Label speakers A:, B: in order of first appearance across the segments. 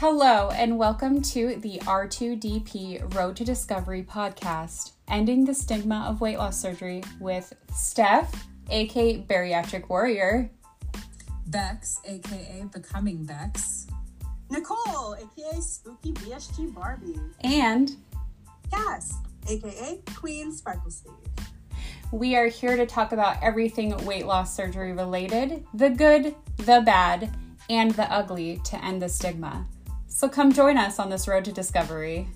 A: Hello, and welcome to the R2DP Road to Discovery podcast, ending the stigma of weight loss surgery with Steph, aka Bariatric Warrior,
B: Bex, aka Becoming Bex,
C: Nicole, aka Spooky BSG Barbie,
A: and
C: Cass, aka Queen Sparkle Steve.
A: We are here to talk about everything weight loss surgery related the good, the bad, and the ugly to end the stigma. So come join us on this road to discovery.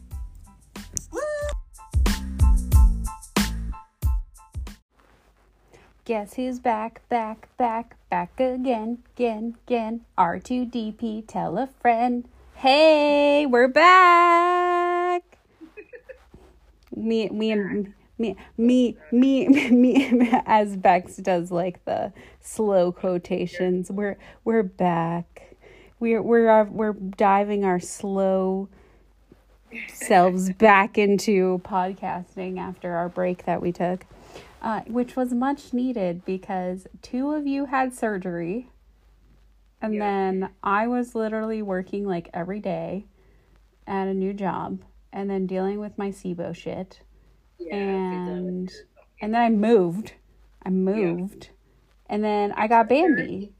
A: Guess who's back, back, back, back again, again, again. R2DP, tell a friend. Hey, we're back. me, me, and me, me, me, me, as Bex does like the slow quotations. We're we're back we're we're uh, we're diving our slow selves back into podcasting after our break that we took, uh, which was much needed because two of you had surgery, and yeah. then I was literally working like every day at a new job, and then dealing with my SIBO shit, yeah, and and then I moved, I moved, yeah. and then I got Bambi.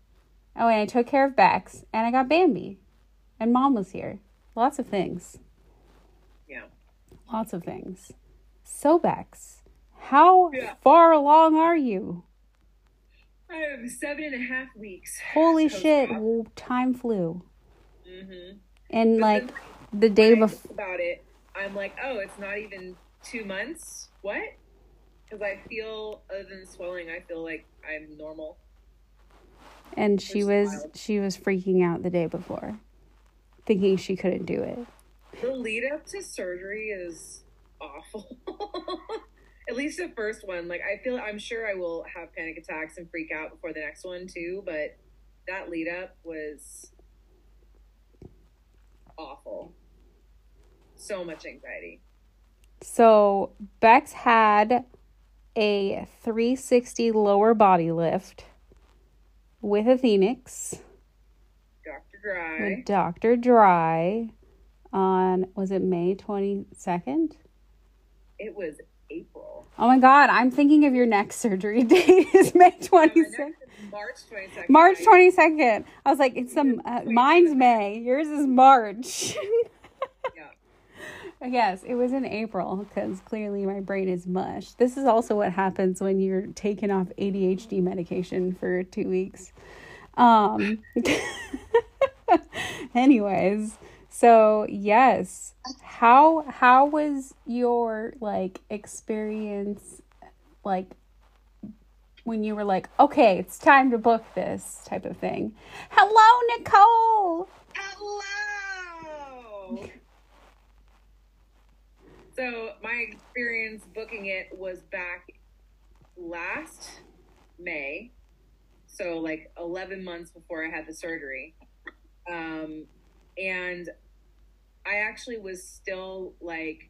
A: Oh, and I took care of Bex, and I got Bambi, and Mom was here. Lots of things.
D: Yeah.
A: Lots of things. So, Bex, how yeah. far along are you?
D: I have seven and a half weeks.
A: Holy shit! time flew. Mm-hmm. And but like the day before.
D: About it, I'm like, oh, it's not even two months. What? Because I feel, other than swelling, I feel like I'm normal
A: and she was she was freaking out the day before thinking she couldn't do it.
D: The lead up to surgery is awful. At least the first one. Like i feel i'm sure i will have panic attacks and freak out before the next one too but that lead up was awful. So much anxiety.
A: So bex had a 360 lower body lift with Athenix.
D: Dr. Dry.
A: With Dr. Dry on, was it May 22nd?
D: It was April.
A: Oh my God, I'm thinking of your next surgery date is May 22nd.
D: March 22nd.
A: March 22nd. I was like, it's some, uh, mine's May. Yours is March. Yes, it was in April because clearly my brain is mush. This is also what happens when you're taking off ADHD medication for two weeks. Um, anyways, so yes, how how was your like experience, like when you were like, okay, it's time to book this type of thing? Hello, Nicole.
D: Hello. So my experience booking it was back last May, so like 11 months before I had the surgery. Um, and I actually was still like,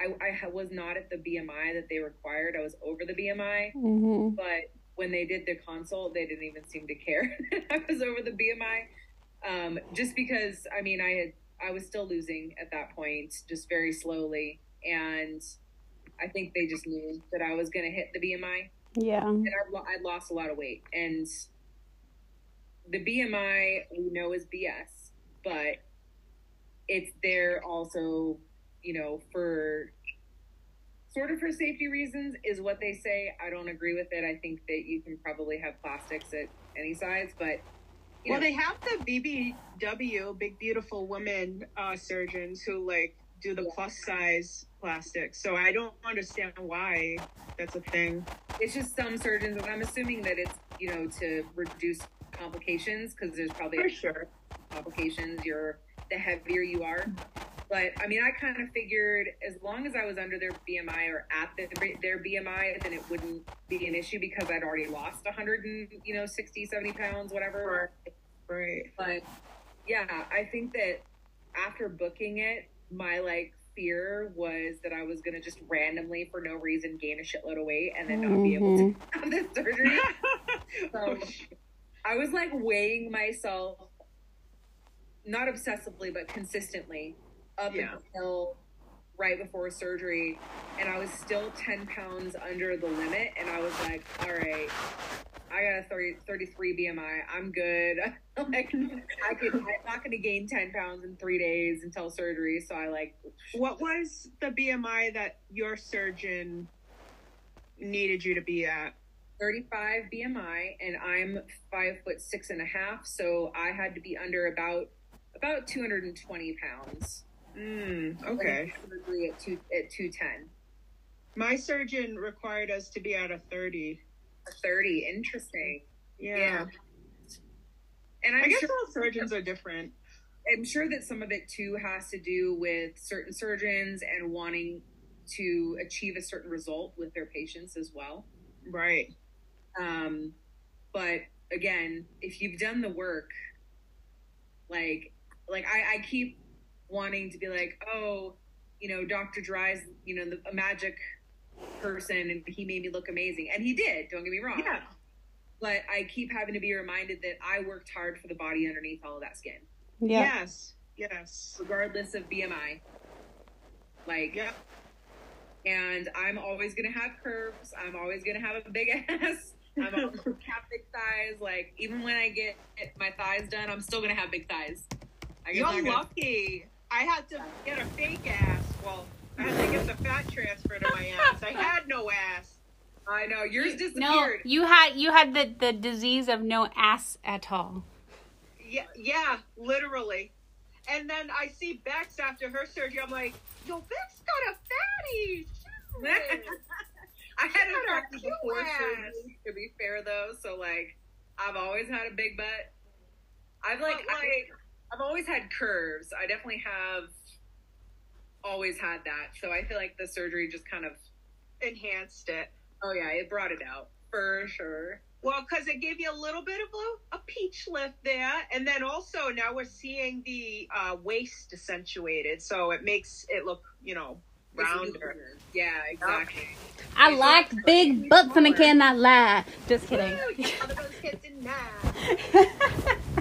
D: I, I was not at the BMI that they required. I was over the BMI, mm-hmm. but when they did the consult, they didn't even seem to care. I was over the BMI, um, just because I mean I had I was still losing at that point, just very slowly. And I think they just knew that I was going to hit the BMI.
A: Yeah. And
D: I, I lost a lot of weight. And the BMI we know is BS, but it's there also, you know, for sort of for safety reasons is what they say. I don't agree with it. I think that you can probably have plastics at any size, but
C: well, know. they have the BBW, big beautiful women uh, surgeons who like do the plus size plastic. So I don't understand why that's a thing.
D: It's just some surgeons, and I'm assuming that it's you know to reduce complications because there's probably
C: for sure
D: complications. You're the heavier you are. But I mean, I kind of figured as long as I was under their BMI or at the, their BMI, then it wouldn't be an issue because I'd already lost 100 and, you know, 60, 70 pounds, whatever.
C: Right.
D: But yeah, I think that after booking it, my like fear was that I was going to just randomly, for no reason, gain a shitload of weight and then not mm-hmm. be able to mm-hmm. have this surgery. so I was like weighing myself not obsessively, but consistently up
C: Yeah.
D: until right before surgery, and I was still ten pounds under the limit, and I was like, all right. I got a 30, 33 BMI. I'm good. like I could. I'm not going to gain ten pounds in three days until surgery. So I like
C: What was the BMI that your surgeon needed you to be at?
D: 35 BMI and I'm five foot six and a half, so I had to be under about about 220 pounds.
C: Mm, okay.
D: Surgery at two at 210.
C: My surgeon required us to be at a 30.
D: 30. Interesting.
C: Yeah.
D: Yeah. And
C: I
D: I'm
C: guess
D: sure
C: all surgeons are different.
D: I'm sure that some of it too has to do with certain surgeons and wanting to achieve a certain result with their patients as well.
C: Right.
D: Um, but again, if you've done the work, like, like I, I keep wanting to be like, oh, you know, Dr. Dry's, you know, the, a magic person, and he made me look amazing, and he did. Don't get me wrong.
C: Yeah.
D: But I keep having to be reminded that I worked hard for the body underneath all of that skin,
A: Yeah.
C: Yes. Yes.
D: regardless of BMI. Like,
C: Yeah.
D: and I'm always gonna have curves. I'm always gonna have a big ass. I'm always gonna have big thighs. Like even when I get my thighs done, I'm still gonna have big thighs. I guess
C: You're
D: not gonna-
C: lucky. I had to get a fake ass. Well, I had to get the fat transfer to my ass. I had no ass.
D: I know yours
A: No,
D: disappeared.
A: you had you had the the disease of no ass at all.
C: Yeah, yeah, literally. And then I see Bex after her surgery. I'm like, yo, Bex got a fatty.
D: I had a fatty before
C: ass.
D: surgery. To be fair though, so like I've always had a big butt. I've like,
C: But, like-
D: I, I've always had curves. I definitely have always had that. So I feel like the surgery just kind of
C: Enhanced it.
D: oh yeah, it brought it out for sure.
C: Well, because it gave you a little bit of a, a peach lift there. And then also now we're seeing the uh, waist accentuated. So it makes it look, you know, rounder.
D: Yeah, exactly.
A: I
D: You
A: like
D: got
A: big
D: slightly
A: butts and I
D: smaller.
A: cannot lie. Just kidding.
C: Woo, you motherfuckers get denied.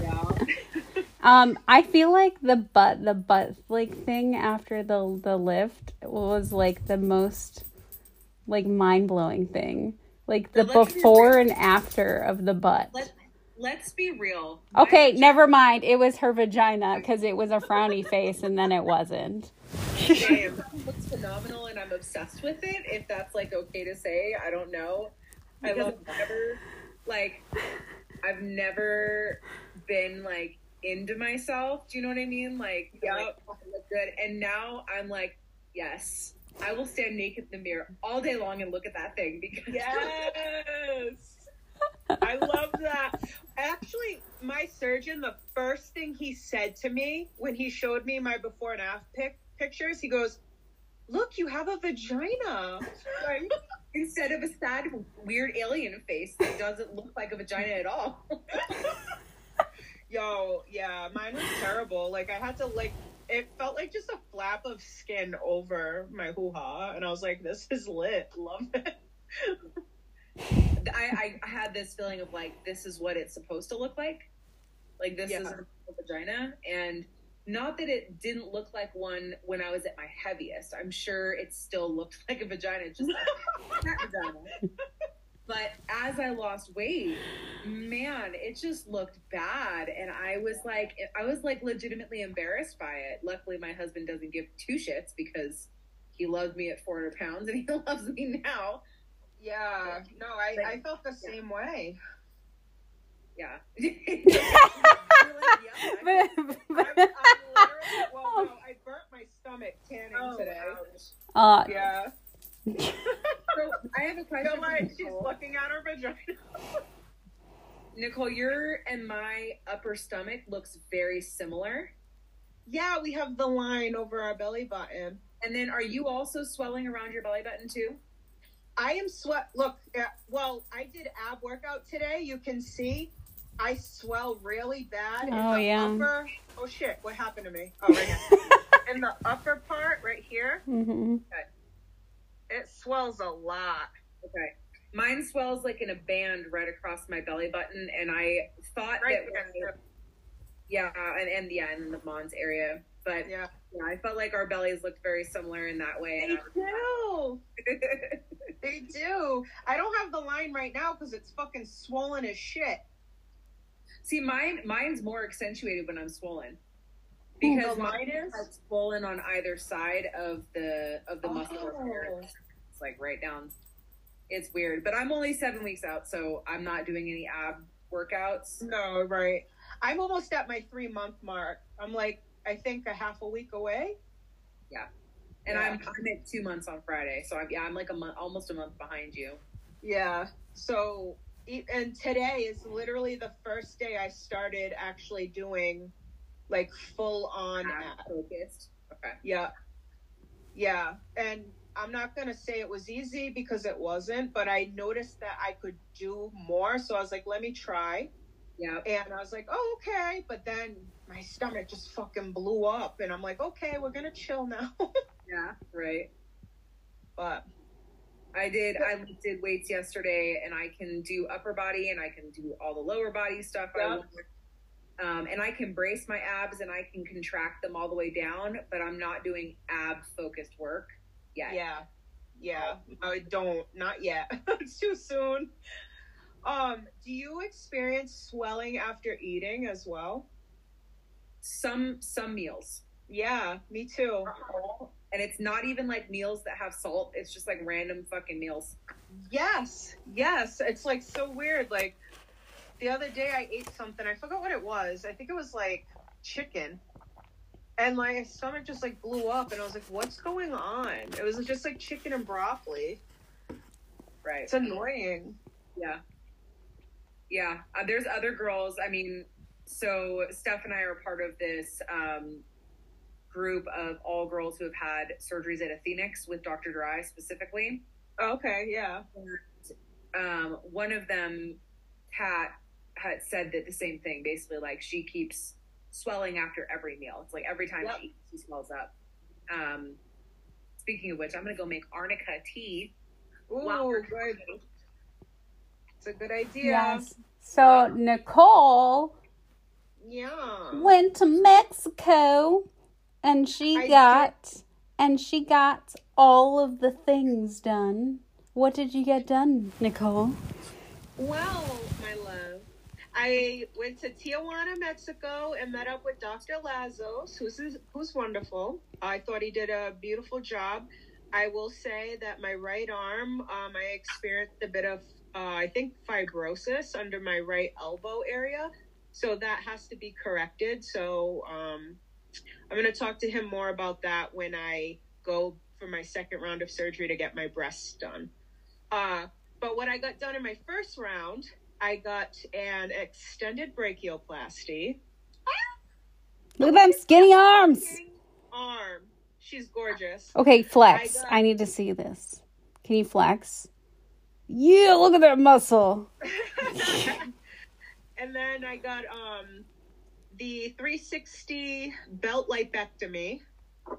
D: Yeah.
A: Um, I feel like the butt, the butt like thing after the the lift was like the most like mind blowing thing. Like the
D: let's be
A: before and after of the butt.
D: Let Let's be real.
A: Okay,
D: My-
A: never mind. It was her vagina because it was a frowny face and then it wasn't.
C: Damn.
D: looks phenomenal and I'm obsessed with it. If that's like okay to say, I don't know. I love never like I've never been like into myself. Do you know what I mean? Like,
C: Yep.
D: like, I look good. And now I'm like, yes, I will stand naked in the mirror all day long and look at that thing because
C: Yes. I love that. Actually, my surgeon, the first thing he said to me when he showed me my before and after pic- pictures, he goes, Look, you have a vagina. Like,
D: instead of a sad, weird alien face that doesn't look like a vagina at all.
C: Yo, yeah, mine was terrible. Like, I had to, like, it felt like just a flap of skin over my hoo ha. And I was like, This is lit. Love it.
D: I, I had this feeling of like this is what it's supposed to look like like this
C: Yeah.
D: is a vagina and not that it didn't look like one when i was at my heaviest i'm sure it still looked like a vagina just like that vagina but as i lost weight man it just looked bad and i was like i was like legitimately embarrassed by it luckily my husband doesn't give two shits because he loved me at 400 pounds and he loves me now
C: Yeah, no, I, I felt the same way.
D: Yeah.
C: I'm, I'm literally, well, no, I burnt my stomach tanning
D: Oh,
C: today.
A: uh,
C: Yeah.
D: So I have a question.
C: Feel
D: for
C: like she's
D: Nicole.
C: looking at her vagina.
D: Nicole, your and my upper stomach looks very similar.
C: Yeah, we have the line over our belly button.
D: And then, are you also swelling around your belly button too?
C: I am sweat. Look, uh, well, I did ab workout today. You can see I swell really bad in
A: Oh,
C: the
A: yeah.
C: upper. Oh shit! What happened to me? Oh, right here. in the upper part, right here,
A: mhm.
C: It swells a lot.
D: Okay. Mine swells like in a band right across my belly button, and I thought
C: Right
D: that I- Yeah, and, and yeah, in the Mons area. But yeah.
C: Yeah.
D: I felt like our bellies looked very similar in that way.
C: They do. They do. I don't have the line right now because it's fucking swollen as shit.
D: See, mine mine's more accentuated when I'm swollen. Because mine
C: is?
D: swollen on either side of the of the
C: Oh.
D: area. It's like right down. It's weird, but I'm only seven weeks out, so I'm not doing any ab workouts.
C: No, right. I'm almost at my three month mark. I'm like, I think a half a week away.
D: Yeah, and
C: Yeah.
D: I'm I'm at two months on Friday, so I'm yeah I'm like a month, almost a month behind you.
C: Yeah. So, and today is literally the first day I started actually doing like full on
D: focused. Okay.
C: Yeah. Yeah. And I'm not going to say it was easy because it wasn't, but I noticed that I could do more. So I was like, let me try.
D: Yeah.
C: And I was like, oh, okay. But then my stomach just fucking blew up. And I'm like, okay, we're going to chill now.
D: Yeah. Right.
C: but
D: I did. I lifted weights yesterday, and I can do upper body, and I can do all the lower body stuff. I want. Um, and I can brace my abs, and I can contract them all the way down. But I'm not doing ab focused work yet.
C: yeah. Yeah. I don't. Not yet. it's too soon. Um, do you experience swelling after eating as well?
D: Some some meals,
C: Yeah, me too.
D: and it's not even like meals that have salt. It's just like random fucking meals.
C: Yes, yes. It's like so weird. Like the other day, I ate something. I forgot what it was. I think it was like chicken, and my stomach just like blew up, and I was like, "What's going on?" It was just like chicken and broccoli.
D: Right.
C: It's annoying.
D: Yeah. Yeah. Uh, there's other girls. I mean, so Steph and I are part of this um, group of all girls who have had surgeries at Athenix with Dr. Dry specifically.
C: Okay, yeah.
D: Um, one of them, Kat, had said that the same thing. Basically, like she keeps swelling after every meal. It's like every time
C: Yep.
D: she eats, she swells up. Um, speaking of which, I'm going to go make arnica tea.
C: Ooh,
D: Wow.
C: good. It's a good idea.
A: Yes. So Nicole
C: Yeah.
A: went to Mexico and she
C: I
A: got and she got all of the things done. What did you get done, Nicole?
C: Well, my love, I went to Tijuana, Mexico, and met up with Dr. Lazos, who's who's wonderful. I thought he did a beautiful job. I will say that my right arm, um, I experienced a bit of, uh, I think, fibrosis under my right elbow area, so that has to be corrected. So um, I'm going to talk to him more about that when I go for my second round of surgery to get my breasts done. Uh, but what I got done in my first round, I got an extended brachioplasty.
A: Look at them skinny arms.
C: Arm. She's gorgeous.
A: Okay, flex.
C: I got-
A: I need to see this. Can you flex? Yeah, look at that muscle.
C: and then I got um the 360 belt lipectomy,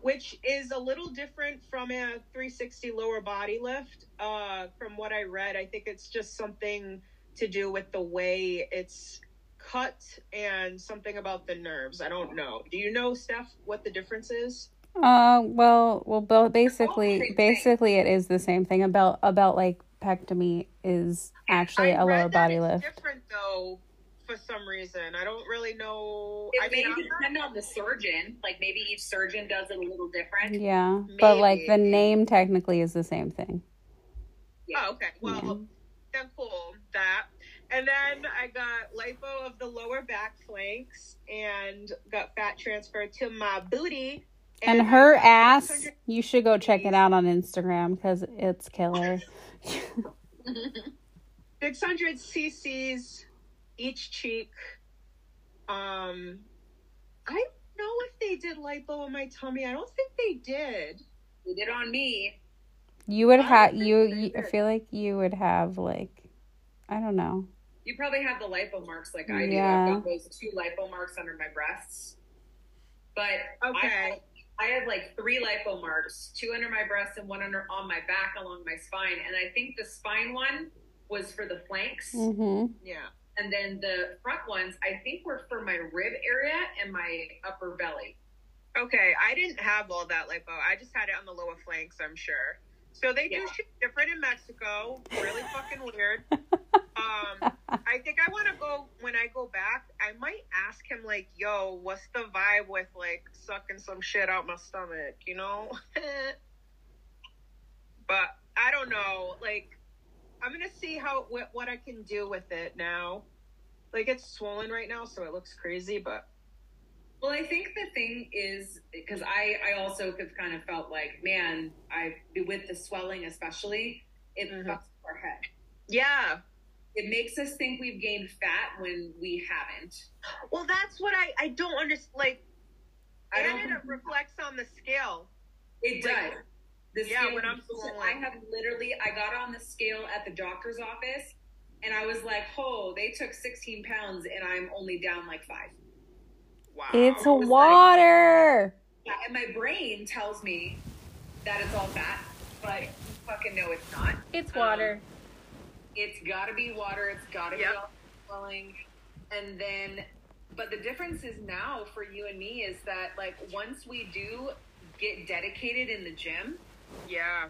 C: which is a little different from a 360 lower body lift. Uh, from what I read, I think it's just something to do with the way it's cut and something about the nerves. I don't know. Do you know, Steph, what the difference is?
A: Uh, well, well, both basically,
D: same thing.
A: basically, it is the same thing. About about like pectomy is actually
C: I
A: a lower
C: that
A: body
C: it's
A: lift.
C: Different though, for some reason. I don't really know.
D: It
C: I
D: may
C: mean, I'm not-
D: depend on the surgeon. Like maybe each surgeon does it a little different.
A: Yeah, but like the name technically is the same thing.
C: Oh, okay. Well, then cool that. And then I got lipo of the lower back flanks and got fat transferred to my booty.
A: And
C: I
A: her ass, you should go check it out on Instagram because it's killer.
C: 600 cc's each cheek. Um, I don't know if they did lipo on my tummy. I don't think they did.
D: They did on me.
A: You would have you, you. I feel like you would have like, I don't know.
D: You probably have the lipo marks like I do.
A: Yeah.
D: I've got those two lipo marks under my breasts. But
C: Okay.
D: I have like three lipo marks, two under my breast and one under on my back along my spine. And I think the spine one was for the flanks.
A: Mm-hmm.
C: Yeah.
D: and then the front ones I think were for my rib area and my upper belly.
C: Okay, I didn't have all that lipo. I just had it on the lower flanks, I'm sure. So they do shit different in Mexico. Really fucking weird. Um, I think I want to go when I go back. I might ask him like, "Yo, what's the vibe with like sucking some shit out my stomach?" You know. but I don't know. Like, I'm gonna see how what, what I can do with it now. Like, it's swollen right now, so it looks crazy. But
D: Well, I think the thing is because I I also have kind of felt like man I with the swelling especially it
C: Mhm.
D: fucks our head.
C: yeah,
D: It makes us think we've gained fat when we haven't.
C: Well, that's what I I don't understand. Like,
D: I
C: and
D: don't.
C: it reflects on the scale.
D: It
C: like-
D: does. The
C: Yeah,
D: scale-
C: when I'm swollen.
D: I have literally I got on the scale at the doctor's office and I was like, oh, they took 16 pounds and I'm only down like five.
C: Wow.
A: It's
D: was like-
A: water.
D: Yeah, and my brain tells me that it's all fat, but fucking no, it's not.
A: It's um,
D: water. It's got to be water. It's got to
C: Yep.
D: be all swelling. And then, but the difference is now for you and me is that like once we do get dedicated in the gym,
C: yeah.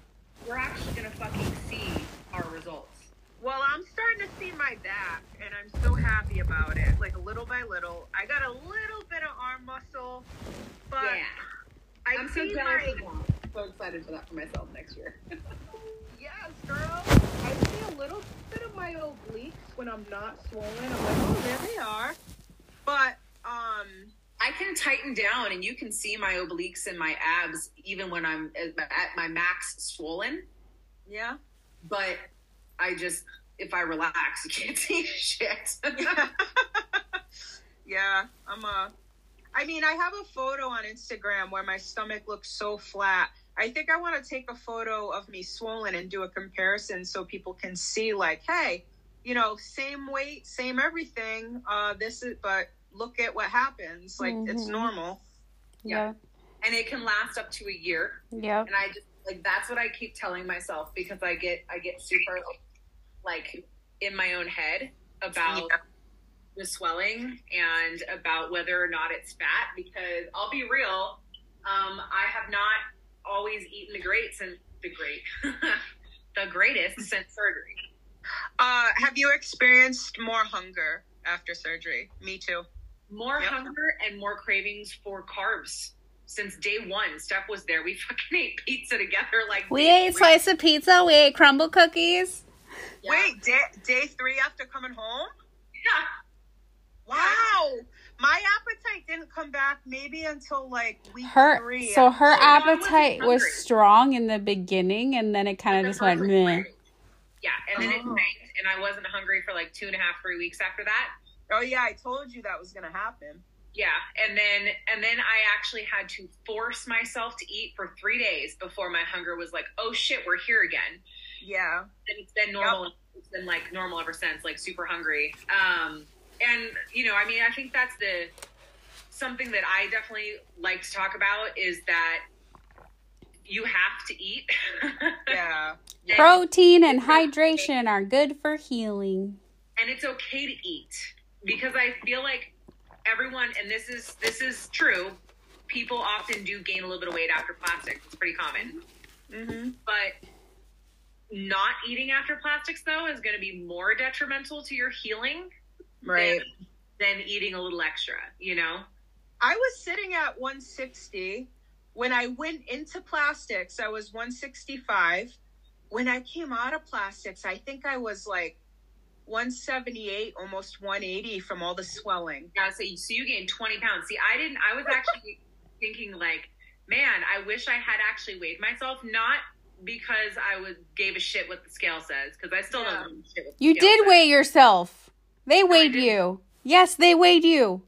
D: we're actually gonna fucking see our results.
C: Well, I'm starting to see my back, and I'm so happy about it. Like little by little, I got a little bit of arm muscle, but
D: yeah,
C: I
D: I'm so jealous
C: my.
D: So excited for that for myself next year.
C: yes, girl. I see a little bit of my obliques when I'm not swollen. I'm like, oh, there they are. But um,
D: I can tighten down, and you can see my obliques and my abs even when I'm at my max swollen.
C: yeah.
D: But I just, if I relax, you can't see shit.
C: yeah, I'm a. I mean, I have a photo on Instagram where my stomach looks so flat. I think I want to take a photo of me swollen and do a comparison so people can see, like, hey, you know, same weight, same everything. Uh, this is, but look at what happens. Like, it's
A: Mhm.
C: normal.
A: Yeah,
D: and it can last up to a year.
A: Yeah.
D: And I just like that's what I keep telling myself because I get I get super like in my own head about
C: Yeah.
D: the swelling and about whether or not it's fat because I'll be real, um, I have not always eaten the great since the great the greatest since surgery.
C: Uh, have you experienced more hunger after surgery? Me too.
D: More
C: Yep.
D: hunger and more cravings for carbs. Since day one, Steph was there. We fucking ate pizza together. Like
A: We ate
D: three.
A: slice of pizza. We ate crumble cookies.
D: Yeah.
C: Wait, day, day three after coming home?
D: Yeah.
C: Wow. My appetite didn't come back maybe until like week
A: Her
C: three.
A: so her
D: So
A: appetite was strong in the beginning, and then it kind of just went
D: first
A: meh.
D: Yeah, and then it
C: Oh.
D: tanked, and I wasn't hungry for like two and a half, three weeks after that.
C: Oh yeah, I told you that was gonna happen.
D: Yeah, and then and then I actually had to force myself to eat for three days before my hunger was like, oh shit, we're here again.
C: Yeah.
D: And it's been normal. It's been like normal ever since, like super hungry. Um, and you know, I mean, I think that's the something that I definitely like to talk about is that you have to eat.
C: Yeah.
D: And-
A: Protein and hydration are good for healing.
D: and it's okay to eat because I feel like everyone, and this is this is true. People often do gain a little bit of weight after plastics. It's pretty common,
C: Mm-hmm.
D: but not eating after plastics though is going to be more detrimental to your healing
C: Right.
D: than, than eating a little extra. You know?
C: I was sitting at 160. When I went into plastics, I was 165. When I came out of plastics, I think I was like 178, almost 180 from all the swelling.
D: Yeah. So you, so you gained twenty pounds. See, I didn't. I was actually thinking like, man, I wish I had actually weighed myself. Not because I would gave a shit what the scale says, because I still
C: Yeah.
D: don't give a shit. What the
A: You
D: scale
A: did
D: says.
A: weigh yourself. They weighed
D: didn't.
A: you. Yes, they weighed you.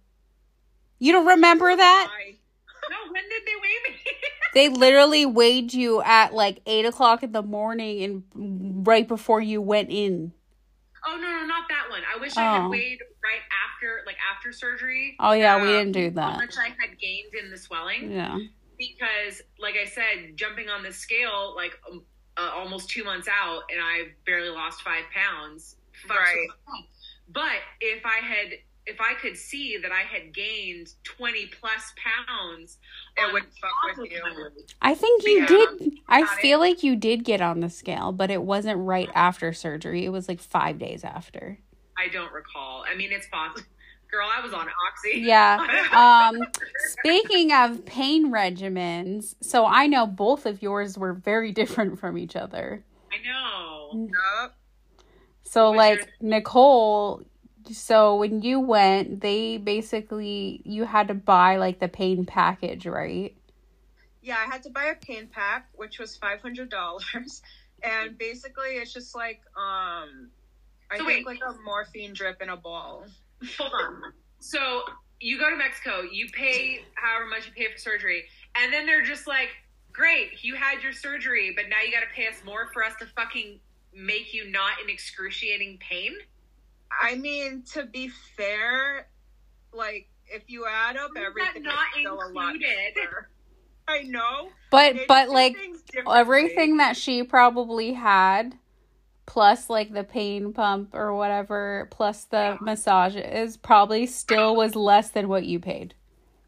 A: You don't remember that?
C: I-
D: No, when did they weigh me?
A: They literally weighed you at like eight o'clock in the morning and right before you went in.
D: Oh no, no, not that one. I wish I had
A: Oh.
D: weighed right after, like after surgery.
A: Oh yeah, we
D: um,
A: didn't do that.
D: How
A: that.
D: much I had gained in the swelling
A: Yeah.
D: because, like I said, jumping on the scale like um, uh, almost two months out, and I barely lost five pounds.
C: Right.
D: But if I had, if I could see that I had gained 20 plus pounds,
C: It would fuck
D: top
C: with you.
A: I think you
C: Yeah.
A: did. I
C: Got it.
A: feel like you did get on the scale, but it wasn't right after surgery. It was like five days after.
D: I don't recall. I mean, it's possible. Girl, I was on Oxy.
A: Yeah. Um, speaking of pain regimens, so I know both of yours were very different from each other.
D: I know.
C: Yup.
A: So,
D: Was
A: like
D: yours-
A: Nicole, so when you went, they basically you had to buy like the pain package, right?
C: Yeah, I had to buy a pain pack, which was five hundred dollars, and basically it's just like um, I
D: So
C: think
D: wait.
C: like a morphine drip in a ball.
D: Hold on. So you go to Mexico, you pay however much you pay for surgery, and then they're just like, "Great, you had your surgery, but now you got to pay us more for us to fucking make you not in excruciating pain."
C: I mean, to be fair, like if you add up
D: How is that
C: everything,
D: not
C: it's still a lot
D: included?
C: I know,
A: But
C: They
A: but like everything that she probably had plus like the pain pump or whatever plus the massages probably still was less than what you paid.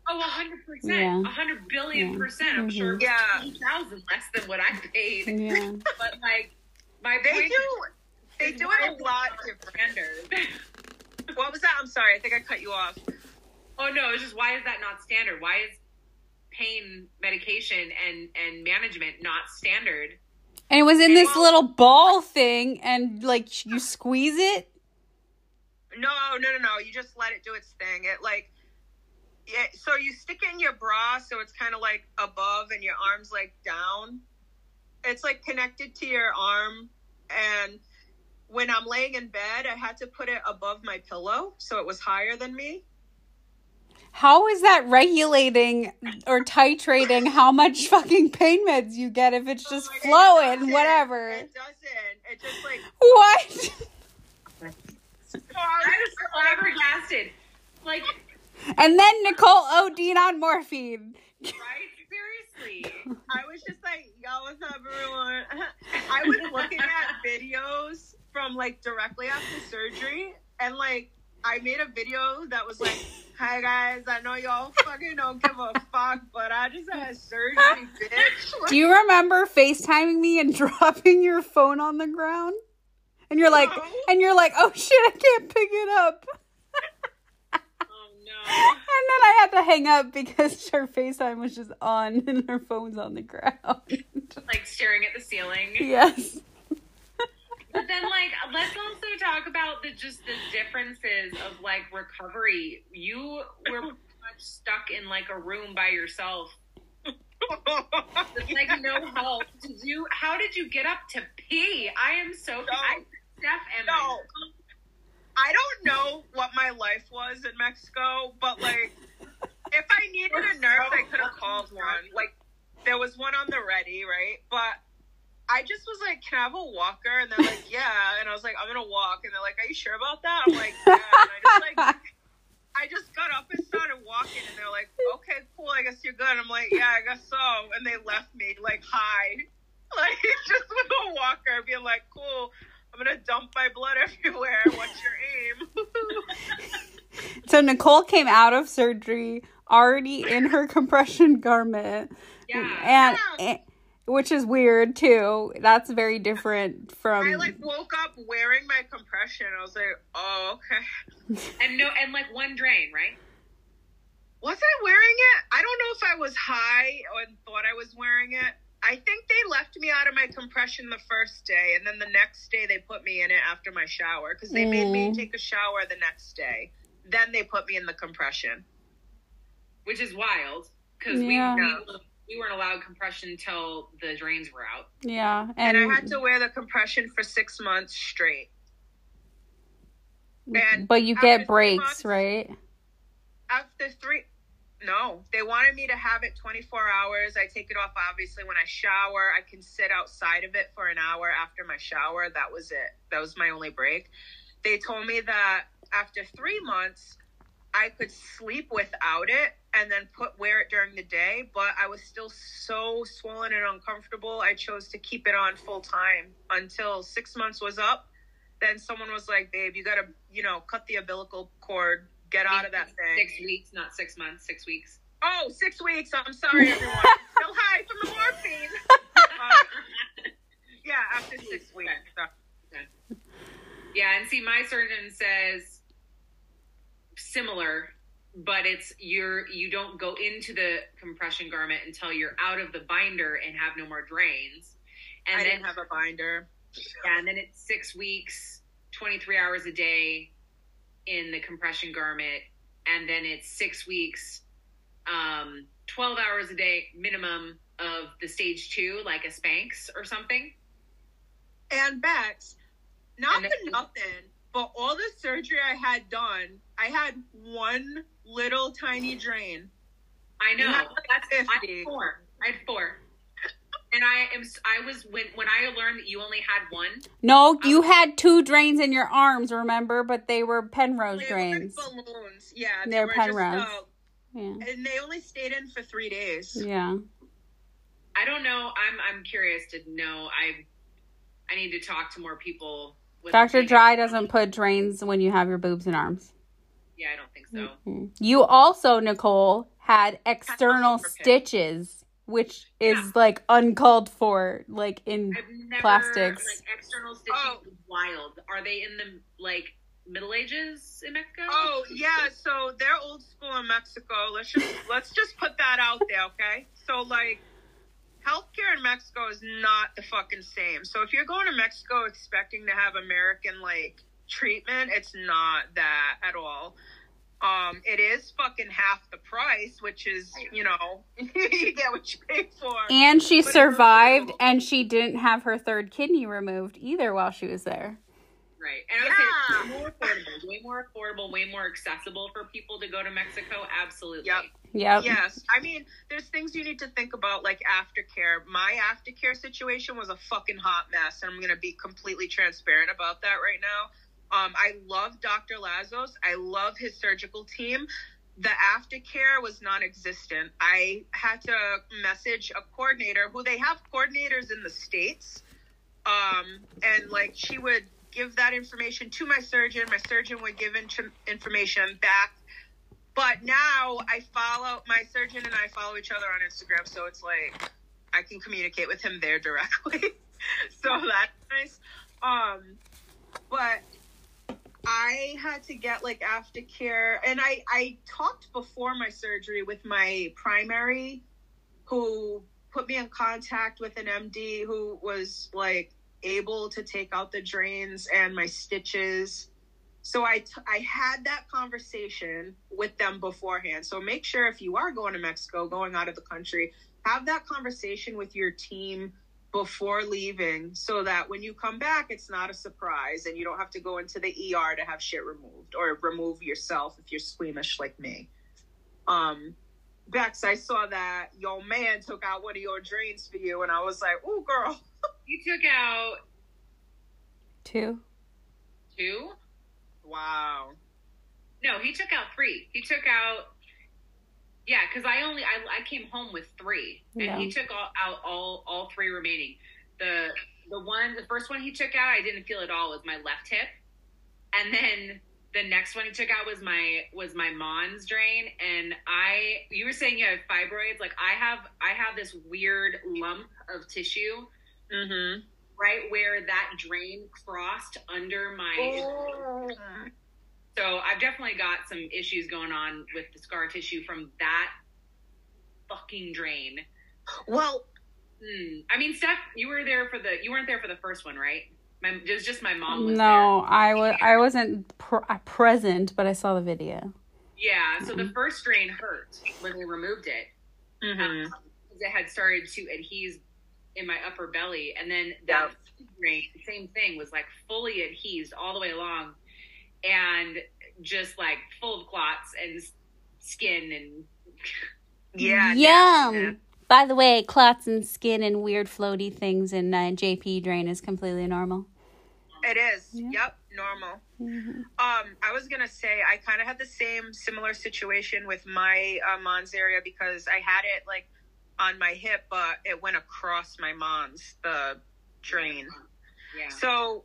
D: Oh, a hundred percent, a hundred billion
A: Yeah.
D: percent. I'm sure it was
C: Yeah.
D: twenty thousand less than what I paid.
A: Yeah.
D: But like, my
C: They
D: point
C: do. They do it a lot
D: not
C: different.
D: Standard.
C: What was that? I'm sorry. I think I cut you off.
D: Oh no, it's just why is that not standard? Why is pain medication and and management not standard?
A: And it was in this
C: Well-
A: little ball thing and like you squeeze it.
C: No, no, no, no. You just let it do its thing. It like, yeah. So you stick it in your bra, so it's kind of like above, and your arms like down. It's like connected to your arm, and when I'm laying in bed, I had to put it above my pillow, so it was higher than me.
A: How is that regulating or titrating how much fucking pain meds you get if it's oh, just
C: Like, it
A: flowing,
C: doesn't-
A: whatever?
C: It doesn't. It just like.
A: What?
C: So I was just
D: so
C: like,
D: flabbergasted. Like,
A: And then Nicole OD'd on morphine.
D: right? Seriously.
C: I was just like, yo, what's up, everyone? I was looking at videos from like directly after surgery, and like I made a video that was like, "Hi guys, I know y'all fucking don't give a fuck, but I just had surgery, bitch."
A: Do you remember FaceTiming me and dropping your phone on the ground? And you're like,
C: No.
A: and you're like, oh shit, I can't pick it up.
D: Oh no.
A: And then I had to hang up because her FaceTime was just on and her phone's on the ground.
D: Like staring at the ceiling.
A: yes.
D: But then, like, let's also talk about the just the differences of like recovery. You were much stuck in like a room by yourself with like no help. Did you? How did you get up to pee? I am so. I, Steph and
C: No. I don't know what my life was in Mexico, but like, if I needed a nurse, I could have called one. Like, there was one on the ready, right? But I just was like, "Can I have a walker?" And they're like, "Yeah." And I was like, "I'm gonna walk." And they're like, "Are you sure about that?" I'm like, "Yeah." And I just like, I just got up and started walking, and they're like, "Okay, cool. I guess you're good." I'm like, "Yeah, I guess so." And they left me like, "Hi." Like just with a walker, being like, "Cool, I'm gonna dump my blood everywhere. What's your aim?"
A: So Nicole came out of surgery already in her compression garment.
D: Yeah.
A: And, and- which is weird too. That's very different from
C: I like woke up wearing my compression. I was like, "Oh, okay."
D: and no, and like one drain, right?
C: Was I wearing it? I don't know if I was high or thought I was wearing it. I think they left me out of my compression the first day, and then the next day they put me in it after my shower because they made me
A: Mm.
C: take a shower the next day. Then they put me in the compression.
D: Which is wild because
A: Yeah.
D: we, we we weren't allowed compression until the drains were out.
A: yeah,
C: And,
A: and,
C: I had to wear the compression for six months straight. and
A: but you get breaks,
C: months-
A: right?
C: After three, no, they wanted me to have it 24 hours. I take it off obviously when I shower. I can sit outside of it for an hour after my shower. That was it. That was my only break. They told me that after three months, I could sleep without it and then put wear it during the day, but I was still so swollen and uncomfortable. I chose to keep it on full time until six months was up. then someone was like, "Babe, you gotta, you know, cut the umbilical cord, get out of that thing."
D: Six weeks, not six months. Six weeks.
C: Oh, six weeks. I'm sorry, everyone. Still high from the morphine. Um, yeah, after six weeks. So.
D: Yeah, and see, my surgeon says similar, but it's you're you don't go into the compression garment until you're out of the binder and have no more drains, and
C: I
D: then
C: didn't have a binder.
D: yeah, and then it's six weeks, twenty three hours a day in the compression garment, and then it's six weeks, um, twelve hours a day minimum of the stage two, like a Spanx or something.
C: And Bex, not
D: And
C: for nothing, but all the surgery I had done, I had one little tiny drain.
D: I know.
C: Not
D: That's I
C: 50.
D: had four. I had four. And I am. I was when when I learned that you only had one.
A: No, you had two drains in your arms, remember? But they were Penrose
C: They
A: drains.
C: were balloons. Yeah, they
A: They're
C: were
A: Penrose.
C: just, uh,
A: Yeah.
C: and they only stayed in for three days.
A: Yeah.
D: I don't know. I'm I'm curious to know. I I need to talk to more people.
A: Dr. Dry doesn't put drains when you have your boobs and arms.
D: Yeah, I don't think so.
A: Mhm. You also, Nicole, had external stitches, which is
D: Yeah.
A: like uncalled for, like in
D: I've never
A: Plastics.
D: like external stitching.
C: Oh.
D: is Wild. Are they in the like Middle Ages in Mexico?
C: Oh yeah, so they're old school in Mexico. Let's just let's just put that out there, okay? So like healthcare in Mexico is not the fucking same. So if you're going to Mexico expecting to have American like treatment, it's not that at all. Um, it is fucking half the price, which is, you know, you get what you pay for.
A: and she
C: But
A: survived
C: removable.
A: and she didn't have her third kidney removed either while she was there.
D: Right. And I would say more affordable, way more affordable, way more accessible for people to go to Mexico. Absolutely.
C: Yep.
A: Yep.
C: Yes, I mean, there's things you need to think about, like aftercare. My aftercare situation was a fucking hot mess, and I'm gonna be completely transparent about that right now. Um, I love Dr. Lazos. I love his surgical team. The aftercare was non-existent. I had to message a coordinator who they have coordinators in the states, um, and like she would give that information to my surgeon. My surgeon would give in- information back but now I follow my surgeon and I follow each other on Instagram, so it's like I can communicate with him there directly. so that's nice. Um, but I had to get like aftercare, and I I talked before my surgery with my primary, who put me in contact with an MD who was like able to take out the drains and my stitches. So I, t- I had that conversation with them beforehand. So make sure if you are going to Mexico, going out of the country, have that conversation with your team before leaving so that when you come back, it's not a surprise and you don't have to go into the ER to have shit removed or remove yourself if you're squeamish like me. Um, Bex, I saw that your man took out one of your drains for you, and I was like, "Oh, girl."
D: You took out
A: Two.
D: two?
C: Wow.
D: No, he took out three. He took out yeah, because I only I, I came home with three, and
A: Yeah.
D: he took all, out all all three remaining. The the one the first one he took out I didn't feel at all was my left hip, and then the next one he took out was my was my Mons drain, and I you were saying you have fibroids like I have I have this weird lump of tissue
C: Mm-hmm.
D: right where that drain crossed under my
C: Oh.
D: So I've definitely got some issues going on with the scar tissue from that fucking drain.
C: Well,
D: Hmm. I mean, Steph, you were there for the you weren't there for the first one, right? My it was just my mom was
A: No, I was I wasn't pr- uh, present, but I saw the video.
D: Yeah. So the first drain hurt when they removed it.
C: mm-hmm.
D: Um, 'cause it had started to adhese in my upper belly, and then that drain, same thing, was like fully adhesed all the way along, and just like full of clots and skin and
C: yeah,
A: Yum.
C: yeah.
A: By the way, clots and skin and weird floaty things in uh, JP drain is completely normal.
C: It is.
A: Yeah.
C: Yep, normal.
A: Mhm.
C: Um, I was gonna say I kind of had the same similar situation with my uh, Mons area because I had it like on my hip, but it went across my Mons, the drain.
D: yeah.
C: So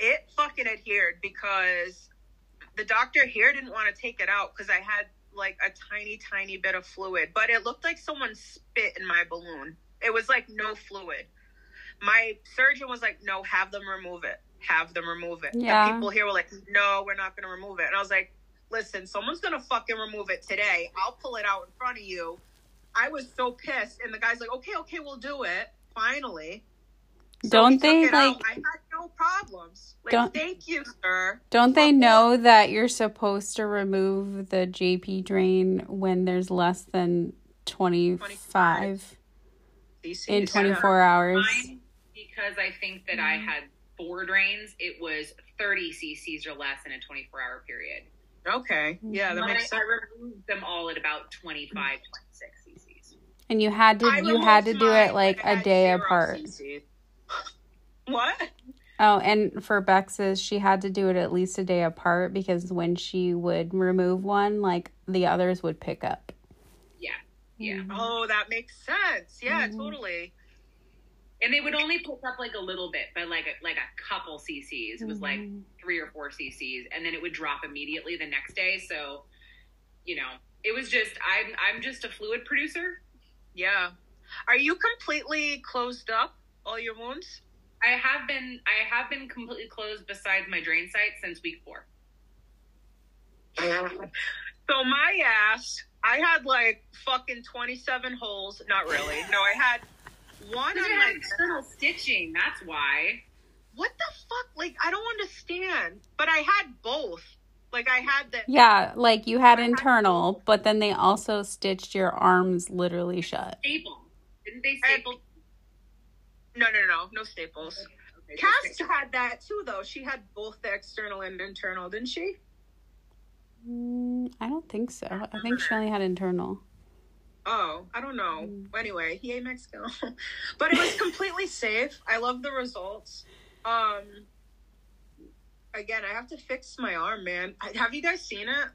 C: it fucking adhered because the doctor here didn't want to take it out because I had like a tiny, tiny bit of fluid, but it looked like someone spit in my balloon. It was like no fluid. My surgeon was like, no, have them remove it. Have them remove it.
A: Yeah.
C: And people here were like, no, we're not going to remove it. And I was like, listen, someone's going to fucking remove it today. I'll pull it out in front of you. I was so pissed. And the guy's like, okay, okay, we'll do it. Finally. So
A: Don't they,
C: it out.
A: like-
C: I had no problems. Like,
A: Don't-
C: thank you, sir.
A: Don't they know that you're supposed to remove the JP drain when there's less than 25
C: CCs.
A: in 24 hours?
D: Mine, because I think that I mm-hmm. had four drains, it was 30 cc's or less in a 24 hour period.
C: Okay. Yeah, that
D: Mine,
C: makes sense.
D: I removed them all at about 25, 26 cc's.
A: And you had to
C: I
A: you had to do it like
C: when I
A: a day apart.
C: CCs. What?
A: Oh, and for Bex's, she had to do it at least a day apart because when she would remove one, like the others would pick up.
D: Yeah. Yeah.
C: Oh, that makes sense. Yeah,
A: Mhm.
C: totally.
D: And they would only pick up like a little bit, but like a, like a couple cc's. It was like
A: Mhm.
D: three or four cc's, and then it would drop immediately the next day. So, you know, it was just I'm I'm just a fluid producer.
C: Yeah. Are you completely closed up all your wounds?
D: I have been I have been completely closed besides my drain site since week four.
C: So my ass, I had like fucking 27 holes. Not really. No, I had one
D: Because
C: on
D: I
C: my
D: had external stitching. That's why.
C: What the fuck? Like I don't understand. But I had both. Like I had the
A: Yeah, like you had internal, but then they also stitched your arms literally shut.
D: Staple. Didn't they
C: I had-
D: staple?
C: No, no, no, no staples.
D: Okay, so
C: Cass
D: staple.
C: had that too, though. She had both the external and internal, didn't she?
A: Mm, I don't think so. I think she only had internal.
C: Oh, I don't know.
A: Mm.
C: Anyway, he ate Mexico, but it was completely safe. I love the results. Um, again, I have to fix my arm, man. I- Have you guys seen it?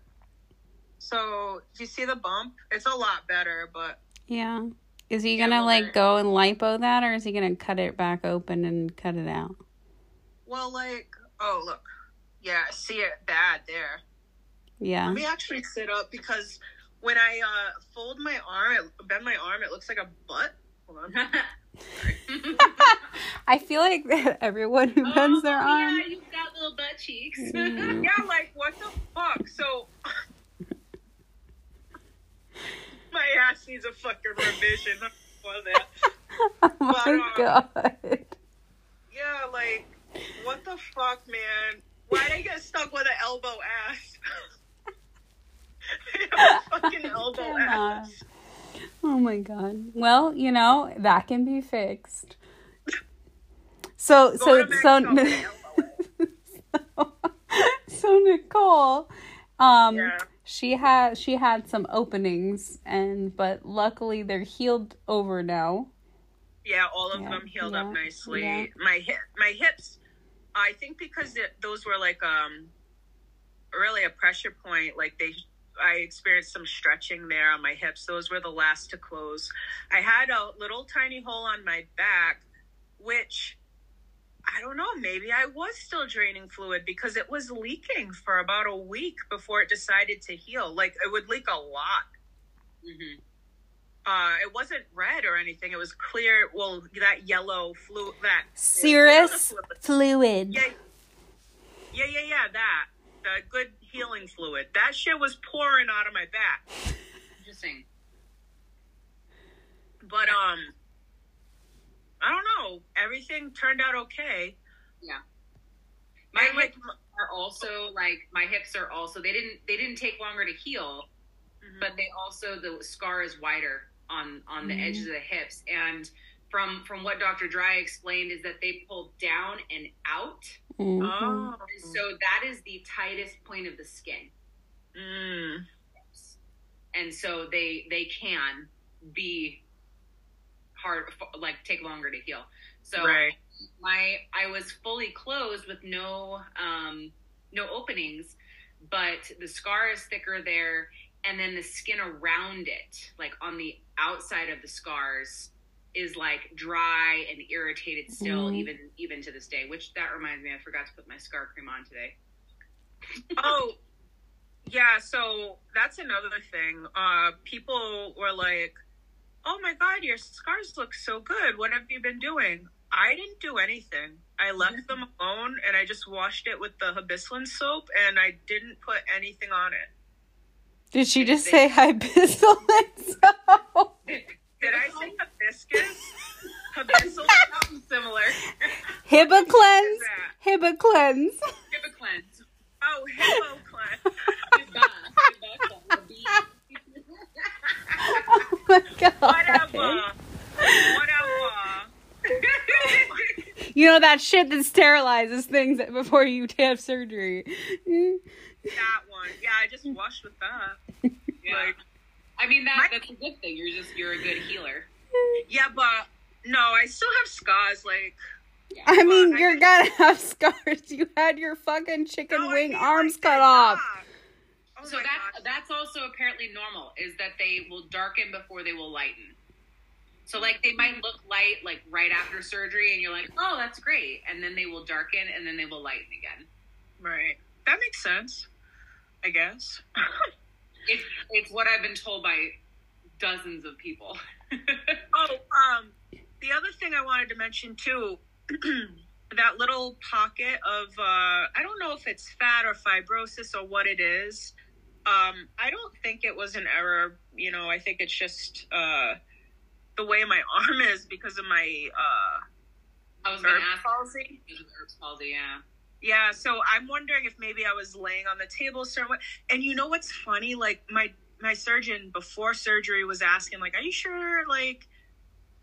C: So, do you see the bump? It's a lot better, but
A: Yeah. Is he gonna like go and lipo that, or is he gonna cut it back open and cut it out?
C: well, like, oh look, yeah, see it bad there.
A: Yeah.
C: Let me actually sit up because when I uh, fold my arm, it, bend my arm, it looks like a butt. Hold on.
A: I feel like that everyone who bends their
D: oh,
A: arm.
D: Yeah, you've got little butt cheeks.
A: Mm.
C: Yeah, like what the fuck? So my ass needs a fucking revision. For that.
A: Oh my
C: But, um,
A: god.
C: Yeah, like what the fuck, man? Why'd I get stuck with an elbow ass? I have a fucking elbow ass.
A: Oh my god. Well, you know that can be fixed. So
C: Go
A: so so
C: Mexico with an elbow ass.
A: so Nicole, um,
C: Yeah.
A: She had she had some openings, and but luckily they're healed over now.
C: Yeah, all of
A: Yeah,
C: them healed
A: yeah,
C: up nicely.
A: yeah.
C: My hip, my hips. I think because it, those were like um, really a pressure point. Like they, I experienced some stretching there on my hips. Those were the last to close. I had a little tiny hole on my back, which I don't know. Maybe I was still draining fluid because it was leaking for about a week before it decided to heal. Like it would leak a lot.
D: Mhm.
C: Uh, it wasn't red or anything. It was clear. Well, that yellow flu, that
A: Serous
C: fluid.
A: fluid.
C: Yeah, yeah, yeah, yeah. That the good healing fluid. That shit was pouring out of my back.
D: Interesting.
C: But um, I don't know. Everything turned out okay. Yeah.
D: My
C: And, like,
D: hips are also like my hips are also they didn't they didn't take longer to heal, but they also the scar is wider on on the
A: Mhm.
D: edges of the hips and from from what Dr. Dry explained is that they pull down and out.
A: Mhm.
C: oh,
D: So that is the tightest point of the skin.
C: mm.
D: And so they they can be hard like take longer to heal. So
C: right.
D: my I was fully closed with no um no openings, but the scar is thicker there and then the skin around it, like on the outside of the scars, is like dry and irritated still,
A: Mhm.
D: even even to this day. Which that reminds me, I forgot to put my scar cream on today.
C: Oh, yeah. So that's another thing. Uh, people were like, "Oh my God, your scars look so good. What have you been doing?" I didn't do anything. I left mm-hmm. them alone, and I just washed it with the Hibiscus soap, and I didn't put anything on it.
A: Did she just say hibiscus?
C: Did I say hibiscus? Hibiscus?
D: Something similar.
C: Hibiclens.
A: Hibba cleanse.
D: Hibiclens.
C: Oh, cleanse.
D: Hibba. Hibba cleanse.
A: My god.
C: Whatever. Whatever.
A: You know that shit that sterilizes things before you have surgery.
C: That one. Yeah, I just washed with that.
D: Yeah.
C: Like,
D: I mean that
C: My-
D: that's a good thing. You're just you're a good healer.
C: yeah, but no, I still have scars. Like,
A: I mean, you're
C: just-
A: gonna have scars. You had your fucking chicken
C: no, I
A: wing
C: mean,
A: arms
C: like
A: cut
C: that.
A: off.
C: Oh
D: so that's
C: God.
D: that's also apparently normal is that they will darken before they will lighten. So like they might look light like right after surgery and you're like, "Oh, that's great." And then they will darken and then they will lighten again.
C: Right. That makes sense. I guess.
D: It's it's what I've been told by dozens of people.
C: oh, um, the other thing I wanted to mention too, that little pocket of uh, I don't know if it's fat or fibrosis or what it is. Um, I don't think it was an error. You know, I think it's just uh, the way my arm is because of my uh,
D: I was
C: herb
D: ask
C: palsy.
D: because of Erb's palsy, yeah.
C: Yeah, so I'm wondering if maybe I was laying on the table certain way. And you know what's funny? Like my my surgeon before surgery was asking, like, "Are you sure? Like,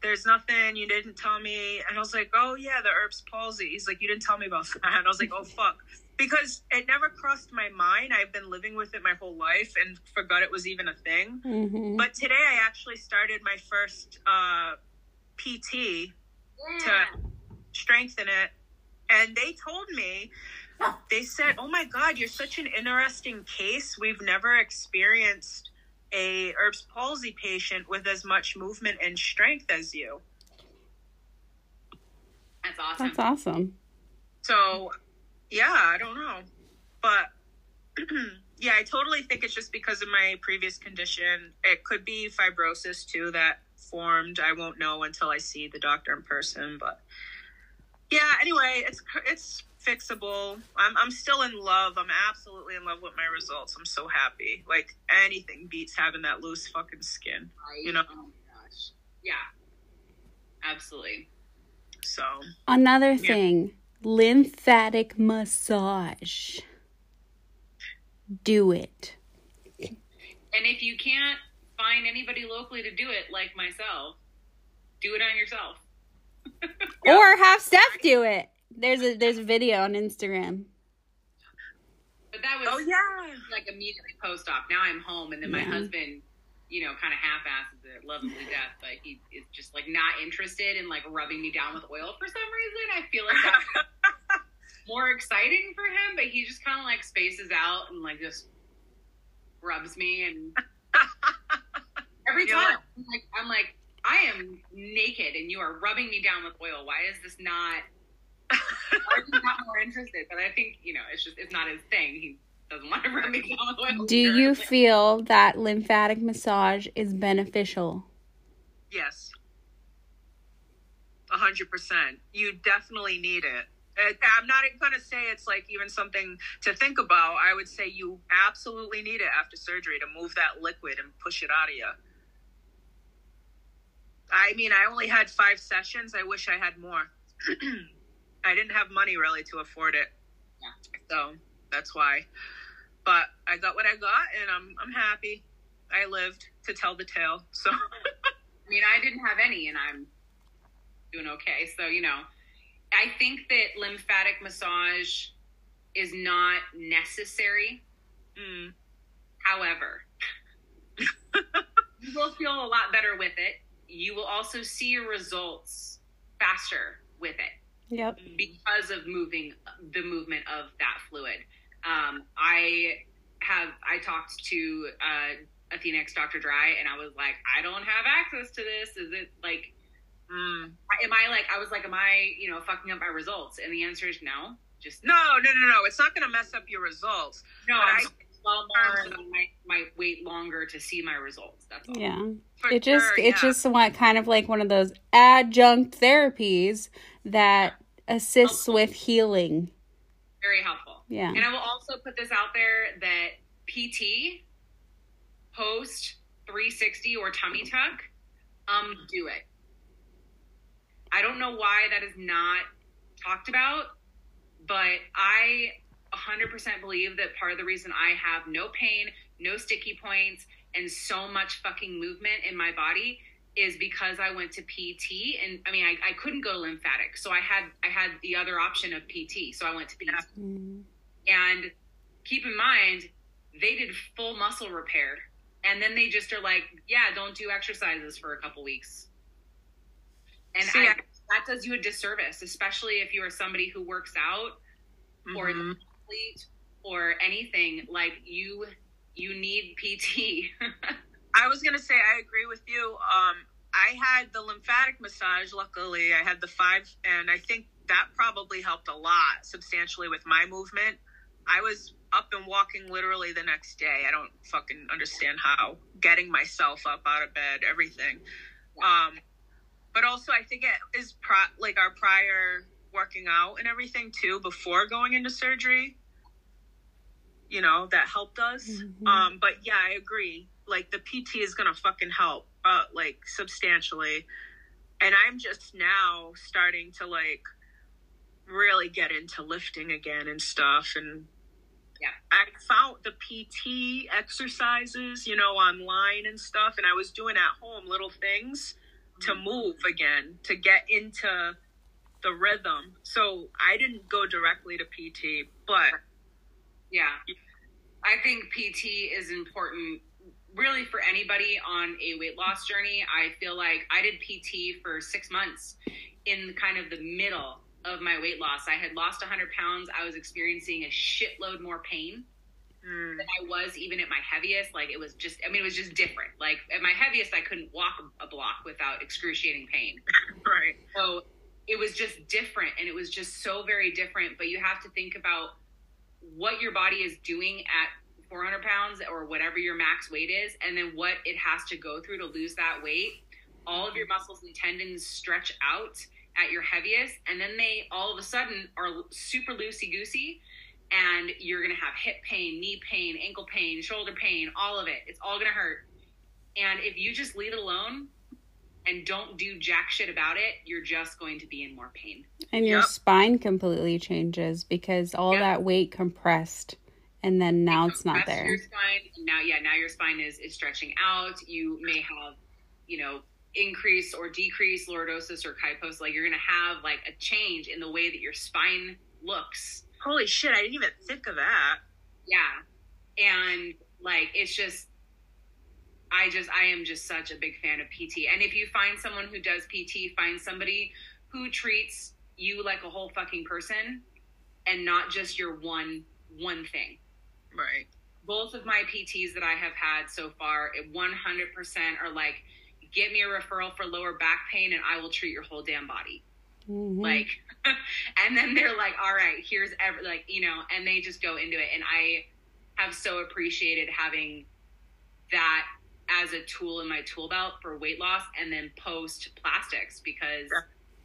C: there's nothing you didn't tell me?" And I was like, "Oh yeah, the Erb's palsy." He's like, "You didn't tell me about that." And I was like, "Oh fuck," because it never crossed my mind. I've been living with it my whole life and forgot it was even a thing.
A: hmm
C: But today I actually started my first uh, PT to strengthen it. And they told me, they said, "Oh my God, you're such an interesting case. We've never experienced a Erb's palsy patient with as much movement and strength as you."
D: That's awesome.
A: That's awesome.
C: So, yeah, I don't know, but yeah, I totally think it's just because of my previous condition. It could be fibrosis too that formed. I won't know until I see the doctor in person, but yeah. Anyway, it's it's fixable. I'm I'm still in love. I'm absolutely in love with my results. I'm so happy. Like anything beats having that loose fucking skin.
D: Right?
C: You know.
D: Oh my gosh. Yeah. Absolutely.
C: So
A: Another thing, lymphatic massage. Do it.
D: And if you can't find anybody locally to do it, like myself, do it on yourself.
A: Or have Steph do it. There's a there's a video on Instagram.
D: But that was
C: oh yeah.
D: like immediately post op. Now I'm home, and then my husband, you know, kind of half asses it, loves me to death, but he is just like not interested in like rubbing me down with oil for some reason. I feel like that's more exciting for him, but he just kind of like spaces out and like just rubs me and every
C: You're
D: time I'm like I'm like I am naked and you are rubbing me down with oil. Why is this not? He not more interested? But I think you know it's just it's not his thing. He doesn't want to rub me down with oil.
A: Do you
D: apparently.
A: feel that lymphatic massage is beneficial?
C: Yes. A hundred percent. You definitely need it. I'm not going to say it's like even something to think about. I would say you absolutely need it after surgery to move that liquid and push it out of you. I mean, I only had five sessions. I wish I had more. I didn't have money really to afford it.
D: Yeah.
C: So that's why. But I got what I got and I'm I'm happy. I lived to tell the tale. So
D: I mean, I didn't have any, and I'm doing okay. So you know, I think that lymphatic massage is not necessary.
C: mm,
D: However, you will feel a lot better with it. You will also see your results faster with it
A: Yep.
D: because of moving the movement of that fluid. Um, I have I talked to uh, Athenix Dr. Dry, and I was like, I don't have access to this. Is it like
C: Mm.
D: Am I like I was like, am I you know fucking up my results? And the answer is no. Just
C: No, no, no, no. It's not going to mess up your results.
D: no.
C: but
D: I'm well more and I might, might wait longer to see my results. That's all.
A: Yeah.
C: For
A: It just
C: sure,
A: it's
C: yeah.
A: just one kind of like one of those adjunct therapies that assists with healing.
D: Very helpful.
A: Yeah.
D: And I will also put this out there that PT, post 360 or tummy tuck, um, do it. I don't know why that is not talked about, but I 100% believe that part of the reason I have no pain, no sticky points, and so much fucking movement in my body is because I went to PT and I mean I, I couldn't go to lymphatic. So I had I had the other option of PT. So I went to PT.
A: Mm.
D: And keep in mind, they did full muscle repair. And then they just are like, yeah, don't do exercises for a couple weeks. And
C: See,
D: I, that does you a disservice, especially if you are somebody who works out or is an athlete or anything. Like you, you need PT.
C: I was gonna say I agree with you. Um, I had the lymphatic massage. Luckily, I had the five, and I think that probably helped a lot substantially with my movement. I was up and walking literally the next day. I don't fucking understand how. Getting myself up out of bed, everything. Um, but also I think it is pro- like our prior working out and everything too before going into surgery. You know that helped us.
A: Mhm.
C: Um, but yeah, I agree. Like the PT is gonna fucking help, uh, like substantially. And I'm just now starting to like really get into lifting again and stuff. And
D: Yeah.
C: I found the PT exercises, you know, online and stuff, and I was doing at home little things to mm-hmm. move again to get into the rhythm. So I didn't go directly to PT, but
D: Yeah. I think PT is important really for anybody on a weight loss journey. I feel like I did PT for six months in kind of the middle of my weight loss. I had lost 100 pounds. I was experiencing a shitload more pain
C: mm,
D: than I was even at my heaviest. Like it was just, I mean, it was just different. Like at my heaviest, I couldn't walk a block without excruciating pain.
C: right.
D: So it was just different and it was just so very different. But you have to think about what your body is doing at 400 pounds or whatever your max weight is, and then what it has to go through to lose that weight. All of your muscles and tendons stretch out at your heaviest, and then they all of a sudden are super loosey goosey, and you're gonna have hip pain, knee pain, ankle pain, shoulder pain, all of it. It's all gonna hurt. And if you just leave it alone, and don't do jack shit about it, you're just going to be in more pain.
A: And your
C: Yep.
A: spine completely changes because all
D: Yep.
A: that weight compressed and then now it's not there.
D: Your spine now, yeah, now your spine is is stretching out. You may have, you know, increase or decrease lordosis or kyphosis, Like you're gonna have like a change in the way that your spine looks.
C: Holy shit, I didn't even think of that.
D: Yeah, and like it's just. I just I am just such a big fan of PT. And if you find someone who does PT, find somebody who treats you like a whole fucking person and not just your one one thing.
C: Right.
D: both of my PTs that I have had so far, it 100% are like, get me a referral for lower back pain and I will treat your whole damn body.
A: Mhm.
D: Like, and then they're like, all right, here's every, like, you know, and they just go into it. And I have so appreciated having that as a tool in my tool belt for weight loss and then post plastics because
C: Yeah.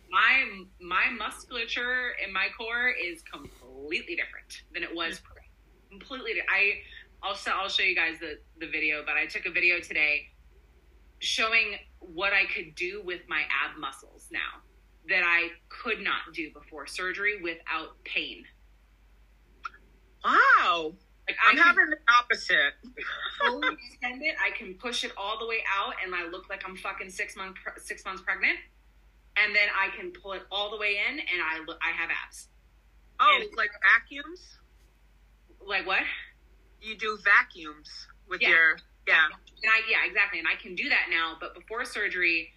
D: my, my musculature in my core is completely different than it was pre completely i i'll i'll show you guys the the video but i took a video today showing what i could do with my ab muscles now that i could not do before surgery without pain
C: Wow.
D: like i
C: I'm
D: can
C: having the opposite.
D: fully extend it i can push it all the way out and i look like i'm fucking six months six months pregnant and then i can pull it all the way in and i look i have abs
C: Oh,
D: And-
C: like vacuums?
D: like what
C: You do vacuums with
D: Yeah.
C: your yeah.
D: And I yeah, exactly. And I can do that now, but before surgery,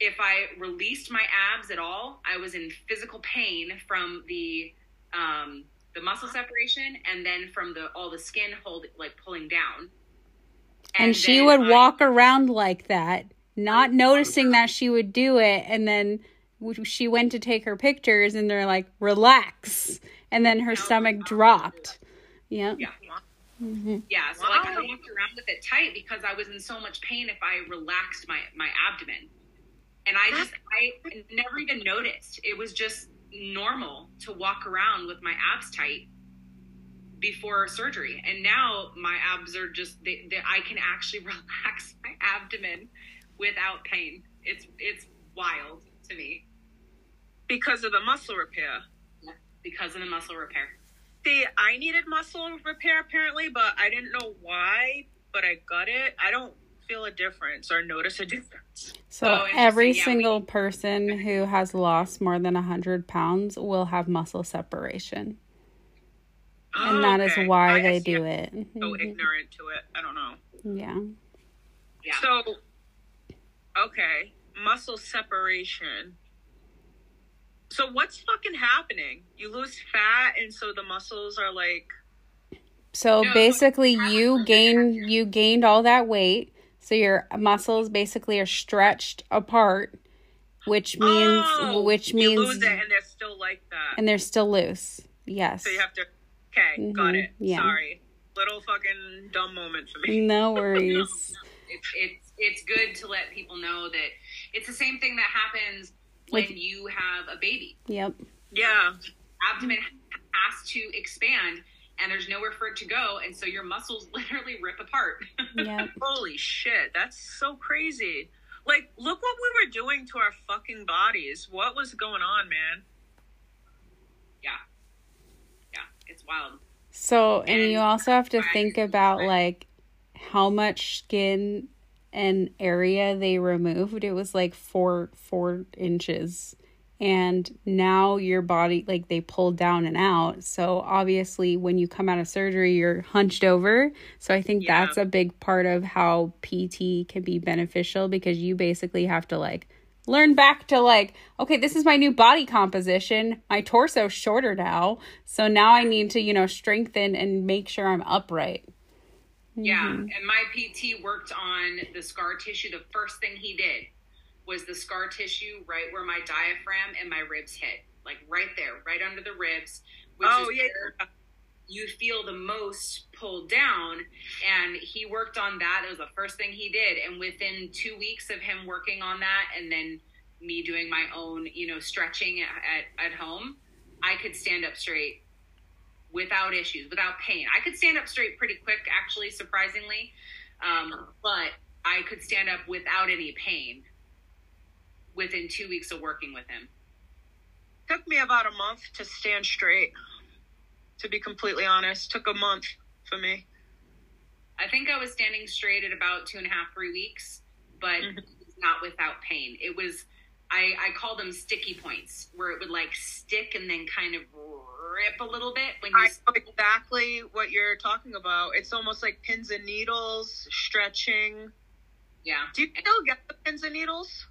D: if I released my abs at all, I was in physical pain from the um the muscle separation and then from the all the skin hold like pulling down.
A: and she would
D: I-
A: walk around like that not noticing that she would do it and then she went to take her pictures and they're like relax and then her stomach dropped yep
D: Yeah. Mm-hmm. Yeah, so like I walked around with it tight because I was in so much pain if I relaxed my my abdomen. And I just I never even noticed. It was just normal to walk around with my abs tight before surgery. And now my abs are just they, they, I can actually relax my abdomen without pain. It's it's wild to me
C: Because of the muscle repair.
D: because of the muscle repair.
C: See, I needed muscle repair apparently, but I didn't know why. But I got it. I don't feel a difference or notice a difference.
A: so
D: Oh, interesting.
A: every
D: Yeah, we-
A: single person who has lost more than 100 pounds will have muscle separation and oh, that is
C: Okay.
A: why
C: I- I
A: they
C: see.
A: do
C: I'm
A: it
C: So ignorant to it. I don't know.
A: yeah
D: Yeah.
C: So, okay, muscle separation. So what's fucking happening? You lose fat, and so the muscles are like,
A: So
D: No,
A: basically, you gain you gained all that weight, so your muscles basically are stretched apart, which means
C: oh,
A: which
C: you
A: means
C: lose it, and they're still like that.
A: and they're still loose. Yes.
C: so you have to. Okay, got
A: Mhm,
C: it.
A: yeah.
C: Sorry, little fucking dumb moment for me.
A: No worries.
D: it's it's it's good to let people know that it's the same thing that happens when
A: Like-
D: you have a baby.
A: Yep.
C: Yeah,
D: Abdomen has to expand, and there's nowhere for it to go, and so your muscles literally rip apart.
A: Yep.
C: holy shit, that's so crazy. Like, look what we were doing to our fucking bodies. What was going on, man?
D: yeah, yeah, it's wild.
A: So, and
D: And
A: you also have to
D: I-
A: think about like how much skin and area they removed. It was like four four inches, and now your body like they pulled down and out. So obviously, when you come out of surgery, you're hunched over. So I think
C: Yeah.
A: that's a big part of how PT can be beneficial because you basically have to like learn back to like okay this is my new body composition my torso's shorter now so now i need to you know strengthen and make sure i'm upright
D: Yeah,
A: Mm-hmm.
D: and my PT worked on the scar tissue. The first thing he did was the scar tissue right where my diaphragm and my ribs hit, like right there, right under the ribs. Which
C: Oh,
D: is
C: yeah,
D: where you feel the most pulled down. And he worked on that. It was the first thing he did. And within two weeks of him working on that, and then me doing my own, you know, stretching at, at, at home, I could stand up straight without issues, without pain. I could stand up straight pretty quick, actually, surprisingly. Um, but I could stand up without any pain within two weeks of working with him.
C: Took me about a month to stand straight. To be completely honest, took a month for me.
D: I think I was standing straight at about two and a half, three weeks, but not without pain. It was, I, I call them sticky points, where it would like stick and then kind of rip a little bit when you.
C: I know exactly what you're talking about. It's almost like pins and needles, stretching.
D: yeah.
C: Do you still get the pins and needles?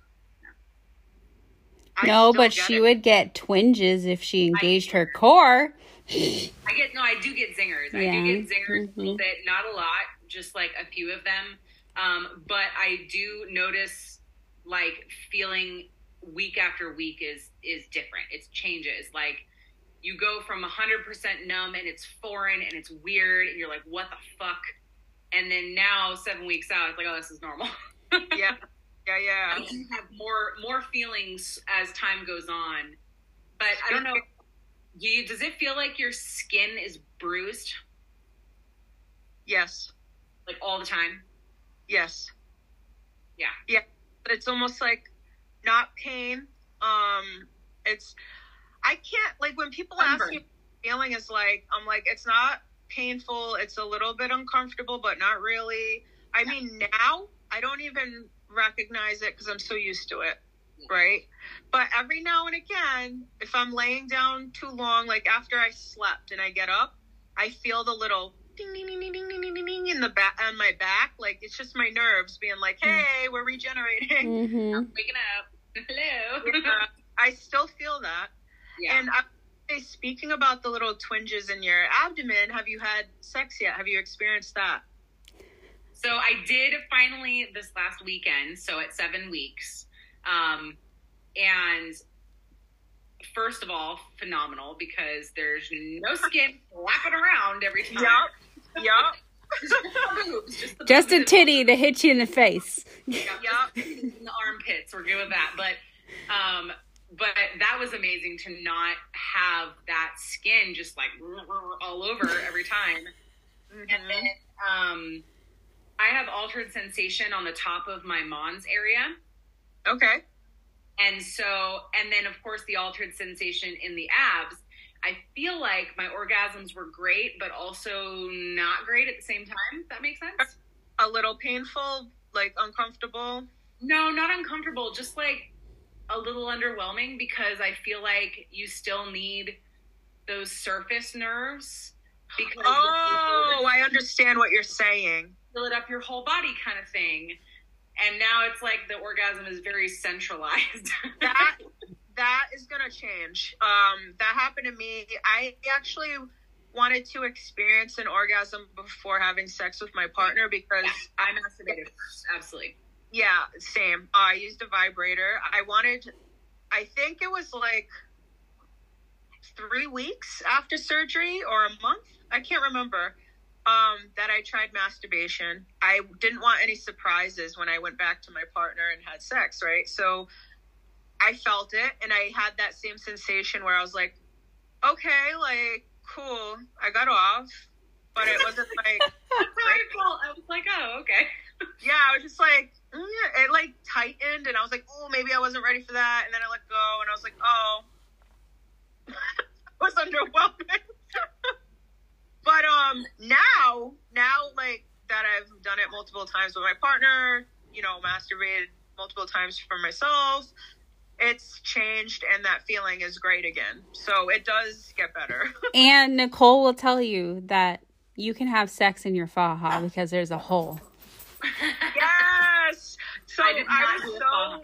C: I
A: no but she
C: it.
A: would get twinges if she engaged her core
D: I get no, I do get zingers. I do get zingers a little
A: Mhm.
D: bit, not a lot, just like a few of them. Um, but I do notice like feeling week after week is is different. It changes. Like you go from hundred percent numb and it's foreign and it's weird and you're like, what the fuck? And then now seven weeks out, it's like, oh, this is normal.
C: Yeah, yeah, yeah.
D: I do have more more feelings as time goes on. But I don't know. You, does it feel like your skin is bruised
C: Yes,
D: like all the time?
C: yes.
D: Yeah.
C: Yeah, but it's almost like not pain. Um, it's I can't like when people ask me what feeling is like. I'm like it's not painful. It's a little bit uncomfortable, but not really. I mean, now I don't even recognize it because I'm so used to it, right? But every now and again, if I'm laying down too long, like after I slept and I get up, I feel the little ding ding ding ding ding ding ding, ding, ding in the back on my back. Like it's just my nerves being like, "Hey, we're regenerating."
A: hmm
D: Waking up. Hello.
C: Yeah, I still feel that.
D: yeah.
C: And I speaking about the little twinges in your abdomen, have you had sex yet? Have you experienced that?
D: So I did finally this last weekend. So at seven weeks, um, and first of all, phenomenal because there's no skin flapping around every time.
C: Yup. Yup.
D: Just the boobs, just, the
A: Just a titty to hit you in the face.
D: Yeah, in the armpits. We're good with that. But um but that was amazing to not have that skin just like all over every time. And
C: Mhm.
D: then um I have altered sensation on the top of my Mons area.
C: Okay.
D: And so and then of course the altered sensation in the abs. I feel like my orgasms were great, but also not great at the same time. That makes sense.
C: A little painful, like uncomfortable.
D: No, not uncomfortable, just like a little underwhelming because I feel like you still need those surface nerves because
C: Oh, I understand what you're saying.
D: fill it up your whole body kind of thing. And now it's like the orgasm is very centralized.
C: That that is gonna change. Um, that happened to me. I actually wanted to experience an orgasm before having sex with my partner because
D: I masturbated first, absolutely.
C: Yeah, same. Uh, I used a vibrator. I wanted, I think it was like three weeks after surgery or a month. I can't remember. Um, that I tried masturbation. I didn't want any surprises when I went back to my partner and had sex, right? So I felt it and I had that same sensation where I was like, okay, like, cool, I got off. But it wasn't like.
D: I was like, oh, okay.
C: yeah, I was just like, mm, it like tightened, and I was like, oh, maybe I wasn't ready for that, and then I let go, and I was like, oh, was underwhelming. but um, now, now like that I've done it multiple times with my partner, you know, masturbated multiple times for myself. It's changed, and that feeling is great again. So it does get better.
A: And Nicole will tell you that you can have sex in your faja because there's a hole.
C: yes. So
D: I
C: I, was so.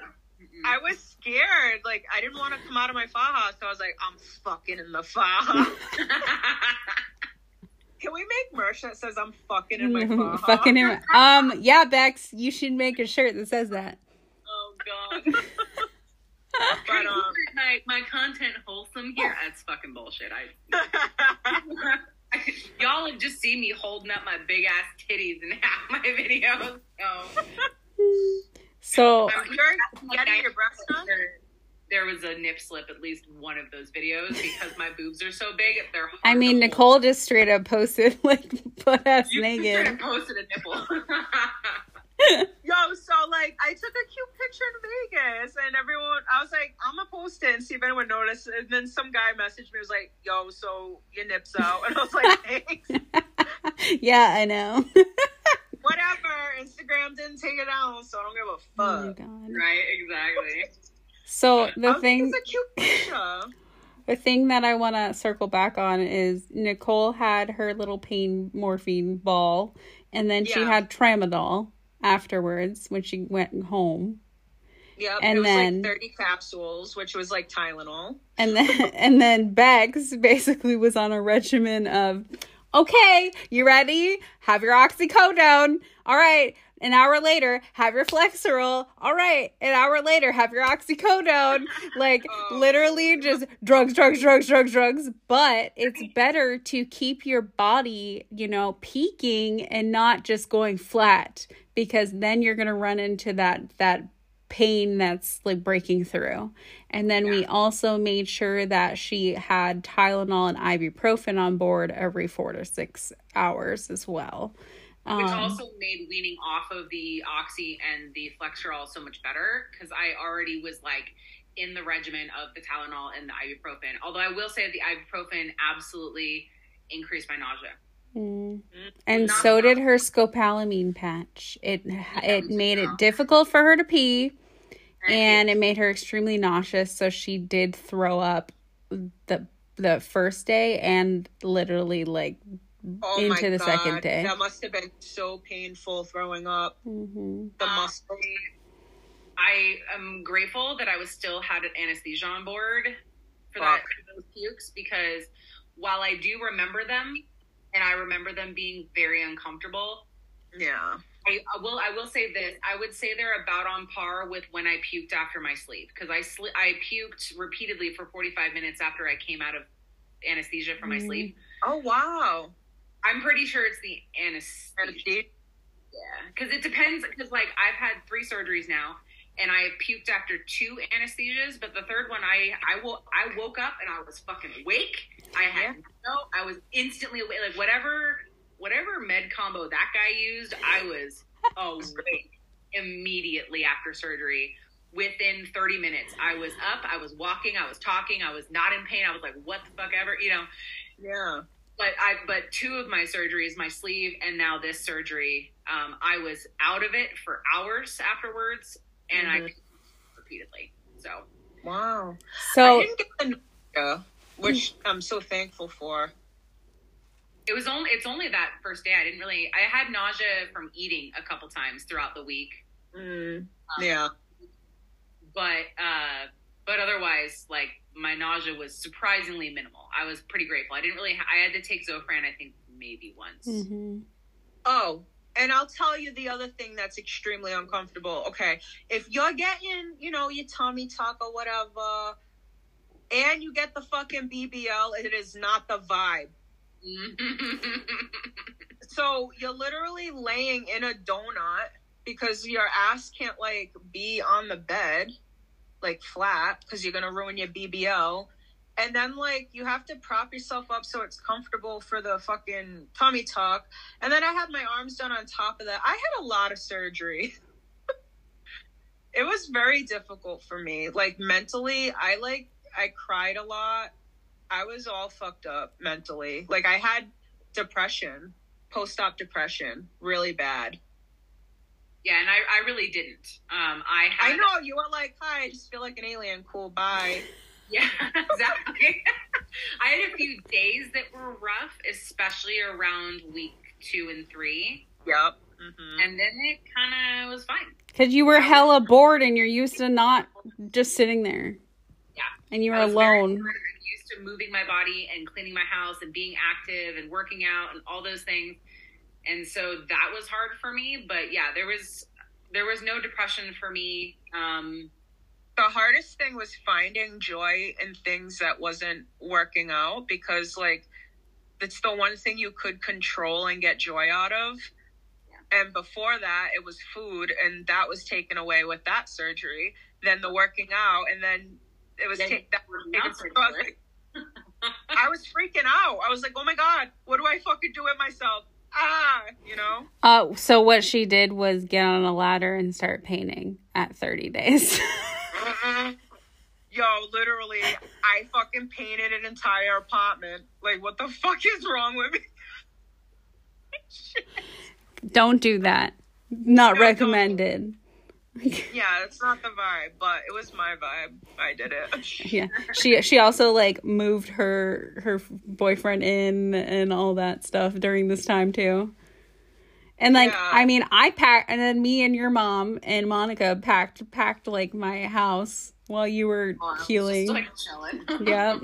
C: I was scared. Like I didn't want to come out of my faja, so I was like, I'm fucking in the faja. Can we make merch that says I'm fucking in my faja?
A: Fucking him. Um, yeah, Bex, you should make a shirt that says that.
D: oh, God.
C: But um,
D: my, my content wholesome here? That's fucking bullshit. I Y'all have just seen me holding up my big ass titties in half my videos. So
A: So,
C: you're getting your breasts done.
D: there, there was a nip slip at least one of those videos because my boobs are so big. They're
A: I mean. Nicole just straight up posted like butt ass
D: You
A: naked.
D: posted a nipple.
C: Yo, so like I took a cute picture in Vegas, and everyone, I was like, I'm gonna post it and see if anyone noticed. And then some guy messaged me, was like, Yo, so your nips out, and I was like, Thanks.
A: yeah, I know.
C: Whatever. Instagram didn't take it down, so I don't give a
A: Oh my
C: fuck.
A: god.
D: right, exactly.
A: So the
C: think
A: thing
C: a cute picture.
A: the thing that I want to circle back on is Nicole had her little pain morphine ball and then she had tramadol afterwards when she went home.
C: Yep,
A: And
C: it was
A: then-
C: like 30 capsules, which was like Tylenol.
A: And then and then Bex basically was on a regimen of okay, you ready? Have your oxycodone. All right. An hour later, have your Flexeril. All right. An hour later, have your oxycodone. Like
C: Oh.
A: literally just drugs, drugs, drugs, drugs, drugs. But it's better to keep your body, you know, peaking and not just going flat because then you're going to run into that that pain that's like breaking through. And then we also made sure that she had Tylenol and ibuprofen on board every four to six hours as well.
D: Which
A: Um,
D: also made weaning off of the oxy and the Flexeril so much better because I already was like in the regimen of the Tylenol and the ibuprofen. Although I will say the ibuprofen absolutely increased my nausea.
A: mm. And
D: Not
A: so did her scopolamine patch. It it made it difficult for her to pee,
D: And
A: and it made her extremely nauseous. So she did throw up the the first day and literally like
C: Oh
A: into
C: my
A: the
C: God.
A: second day.
C: That must have been so painful throwing up
A: mhm.
C: the
D: Um,
C: muscle.
D: I am grateful that I was still had an anesthesia on board for that for those pukes because while I do remember them and I remember them being very uncomfortable,
C: Yeah.
D: I I will I will say this. I would say they're about on par with when I puked after my sleeve because I sli- I puked repeatedly for 45 minutes after I came out of anesthesia from my
A: Mm.
D: sleeve.
C: Oh wow.
D: I'm pretty sure it's the anesthesia. Yeah, because it depends. Because like I've had three surgeries now, and I puked after two anesthesias, but the third one I I wo- I woke up and I was fucking awake. I had no, I was instantly awake. Like whatever whatever med combo that guy used, I was awake immediately after surgery. Within 30 minutes, I was up, I was walking, I was talking, I was not in pain. I was like, what the fuck ever, you know
C: Yeah.
D: But I but two of my surgeries, my sleeve and now this surgery, um, I was out of it for hours afterwards, and I
C: Mhm.
D: puked repeatedly. So
C: Wow. I
A: So
C: didn't get the nausea, which I'm so thankful for.
D: it was only it's only that first day I didn't really I had nausea from eating a couple times throughout the week,
C: Mm. Yeah.
D: but uh, but otherwise like my nausea was surprisingly minimal. I was pretty grateful. I didn't really ha- I had to take Zofran I think maybe once.
A: Mhm.
C: Oh, and I'll tell you the other thing that's extremely uncomfortable. Okay, if you're getting, you know, your tummy tuck or whatever, and you get the fucking BBL, it is not the vibe. So you're literally laying in a donut because your ass can't like be on the bed, like flat, because you're gonna ruin your BBL. And then like you have to prop yourself up so it's comfortable for the fucking tummy tuck. And then I had my arms done on top of that. I had a lot of surgery. it was very difficult for me. Like mentally, I like I cried a lot. I was all fucked up mentally. Like I had depression, post-op depression, really bad.
D: Yeah, and I I really didn't. Um, I had
C: I know you were like, "Hi, I just feel like an alien. Cool, bye."
D: Yeah, exactly. I had a few days that were rough, especially around week two and three,
C: Yep. hmm
D: and then it kind of was fine.
A: Because you were hella bored and you're used to not just sitting there.
D: Yeah.
A: And you were
D: I was very
A: alone.
D: and used to moving my body and cleaning my house and being active and working out and all those things, and so that was hard for me. But yeah, there was there was no depression for me. Um,
C: the hardest thing was finding joy in things that wasn't working out because like it's the one thing you could control and get joy out of and before that it was food and that was taken away with that surgery then the working out and then it was
D: Then
C: take, that
D: working
C: taken- so I was like- I was freaking out i was like oh my god what do i fucking do with myself ah you know
A: Uh, so what she did was get on a ladder and start painting at 30 days.
C: Yo, literally, I fucking painted an entire apartment. Like, what the fuck is wrong with me?
A: Don't do that. Not
C: No, don't. Yeah, it's not the vibe, but it was my vibe. I did it.
A: Yeah. She she also like moved her her boyfriend in and all that stuff during this time too. And like
C: Yeah.
A: I mean I packed and then me and your mom and Monica packed packed like my house while you were
D: was
A: healing.
D: like
A: yeah.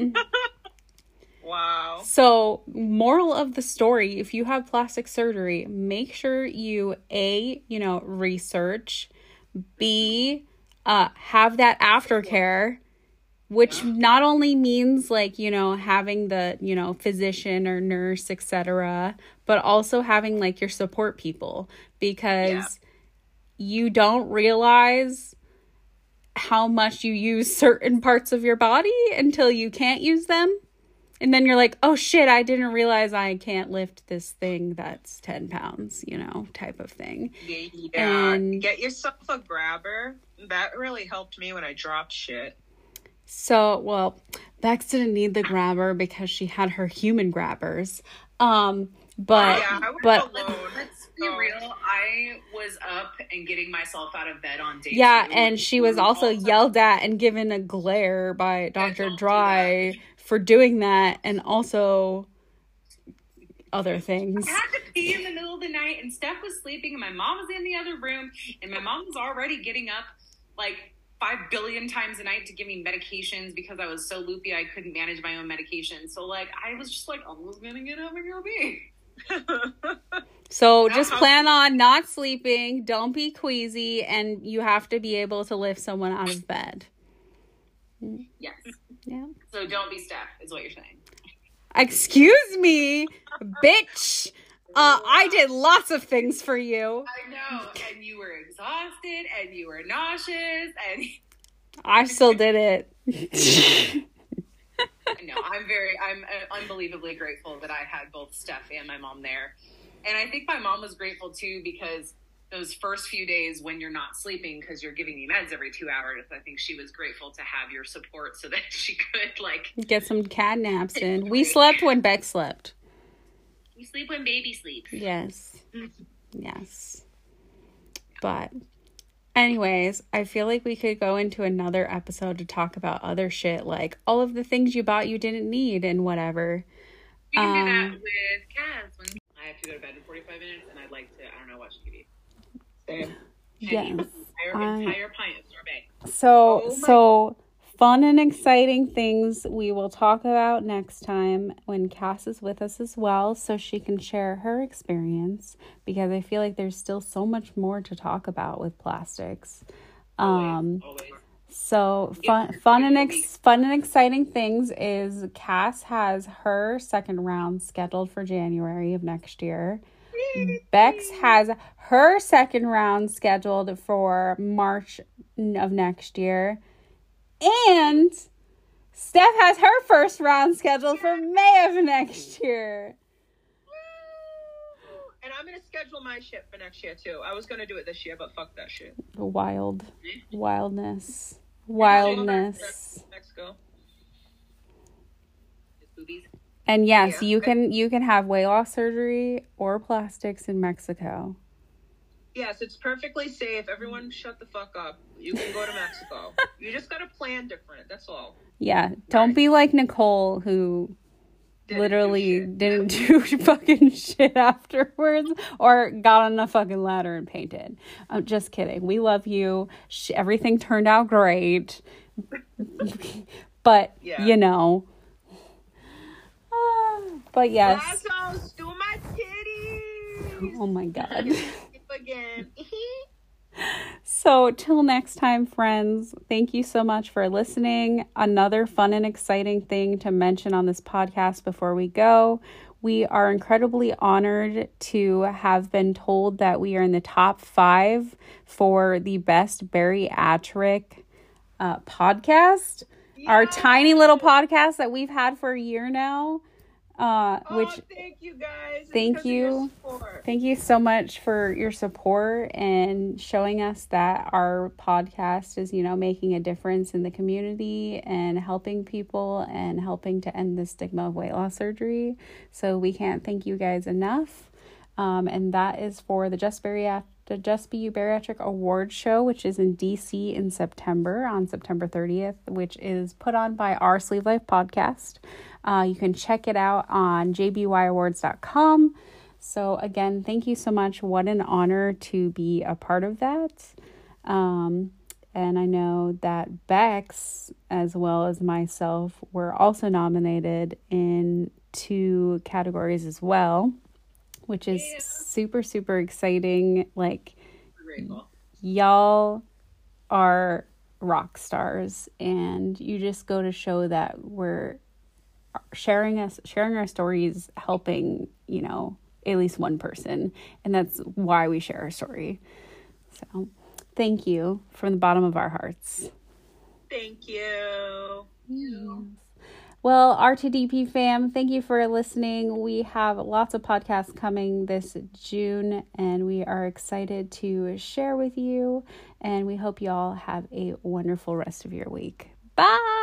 C: Wow.
A: So, moral of the story, if you have plastic surgery, make sure you A, you know, research, B, uh have that aftercare, which not only means like, you know, having the, you know, physician or nurse, etc., but also having like your support people because
C: Yeah.
A: you don't realize how much you use certain parts of your body until you can't use them. And then you're like, oh shit, I didn't realize I can't lift this thing that's 10 pounds, you know, type of thing.
C: Yeah.
A: And-
C: Get yourself a grabber. That really helped me when I dropped shit.
A: So, well, Bex didn't need the grabber because she had her human grabbers. Um, but,
C: yeah, I was
A: but.
D: Let's be real. I was up and getting myself out of bed on day
A: yeah,
D: two.
A: and she was also yelled at and given a glare by Dr. Dry for doing that and also other things.
D: I had to pee in the middle of the night, and Steph was sleeping, and my mom was in the other room, and my mom was already getting up like five billion times a night to give me medications because I was so loopy I couldn't manage my own medication. So like I was just like, I was gonna get up and go pee.
A: So just plan on not sleeping, don't be queasy, and you have to be able to lift someone out of bed.
D: Yes.
A: Yeah.
D: So don't be Steph, is what you're saying.
A: Excuse me, bitch. Uh, I did lots of things for you.
D: I know. And you were exhausted and you were nauseous and
A: I still did it.
D: no, I'm very, I'm uh, unbelievably grateful that I had both Steph and my mom there. And I think my mom was grateful too because those first few days when you're not sleeping because you're giving me meds every two hours, I think she was grateful to have your support so that she could like
A: Get some cat naps in. We slept when Bex slept.
D: you sleep when baby sleeps.
A: Yes. Yes. But, anyways, I feel like we could go into another episode to talk about other shit, like all of the things you bought you didn't need and whatever.
D: We can do that
A: Um,
D: with Cass when I have to go to bed in 45 minutes and I'd like to, I don't know, watch TV.
A: Yes.
D: Entire, entire.
A: So,
C: Oh
A: so fun and exciting things we will talk about next time when Cass is with us as well, so she can share her experience because I feel like there's still so much more to talk about with plastics. Um,
D: Always.
A: so fun, fun and ex- fun and exciting things is Cass has her second round scheduled for January of next year. Bex has her second round scheduled for March of next year. And Steph has her first round scheduled for May of next year.
C: And I'm gonna schedule my shit for next year too. I was gonna do it this year, but fuck that shit.
A: Wild. Hmm? Wildness. Wildness.
C: Mexico.
A: And yes,
C: Yeah.
A: you can you can have weight loss surgery or plastics in Mexico.
C: Yes, it's perfectly safe. Everyone, shut the fuck up. You can go to Mexico. you just gotta plan different. That's all.
A: Yeah, don't be like Nicole who
C: Didn't
A: literally
C: shit.
A: didn't do fucking shit afterwards or got on a fucking ladder and painted. I'm just kidding. We love you. Sh- everything turned out great. but,
C: Yeah.
A: you know. But yes.
C: Do my titties.
A: Oh my god.
C: Again.
A: So, till next time, friends, thank you so much for listening. Another fun and exciting thing to mention on this podcast before we go. We are incredibly honored to have been told that we are in the top five for the best bariatric uh, podcast. Our tiny little podcast that we've had for a year now. Uh, which
C: oh, thank you guys.
A: Thank
C: 'cause of your
A: you. Thank you so much for your support and showing us that our podcast is, you know, making a difference in the community and helping people and helping to end the stigma of weight loss surgery. So we can't thank you guys enough. Um, and that is for the Just Bariatric. The Just Be You Bariatric Award Show, which is in DC in September on September 30th, which is put on by our Sleeve Life podcast. Uh, you can check it out on jbyawards.com. So, again, thank you so much. What an honor to be a part of that. Um, and I know that Bex, as well as myself, were also nominated in two categories as well, which is super, super exciting. Like, y'all are rock stars and you just go to show that we're sharing us sharing our stories helping you know at least one person and that's why we share our story so thank you from the bottom of our hearts
C: Thank you.
A: Well, R2DP fam, thank you for listening. We have lots of podcasts coming this June, and we are excited to share with you. And we hope you all have a wonderful rest of your week.
C: Bye.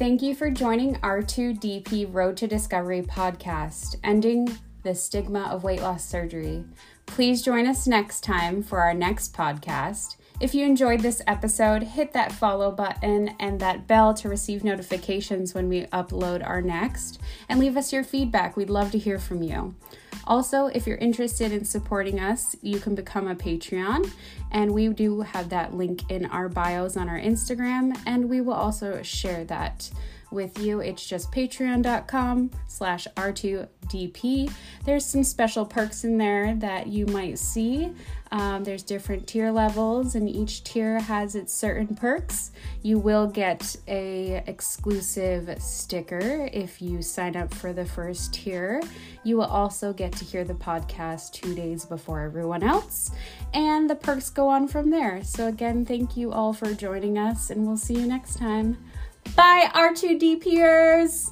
A: Thank you for joining R2DP Road to Discovery podcast, ending the stigma of weight loss surgery. Please join us next time for our next podcast. If you enjoyed this episode, hit that follow button and that bell to receive notifications when we upload our next, and leave us your feedback. We'd love to hear from you. Also, if you're interested in supporting us, you can become a Patreon, and we do have that link in our bios on our Instagram, and we will also share that with you. It's just patreon.com slash R2DP. There's some special perks in there that you might see. Um, there's different tier levels, and each tier has its certain perks. You will get a exclusive sticker if you sign up for the first tier. You will also get to hear the podcast two days before everyone else, and the perks go on from there. So again, thank you all for joining us, and we'll see you next time. Bye, R2DPers!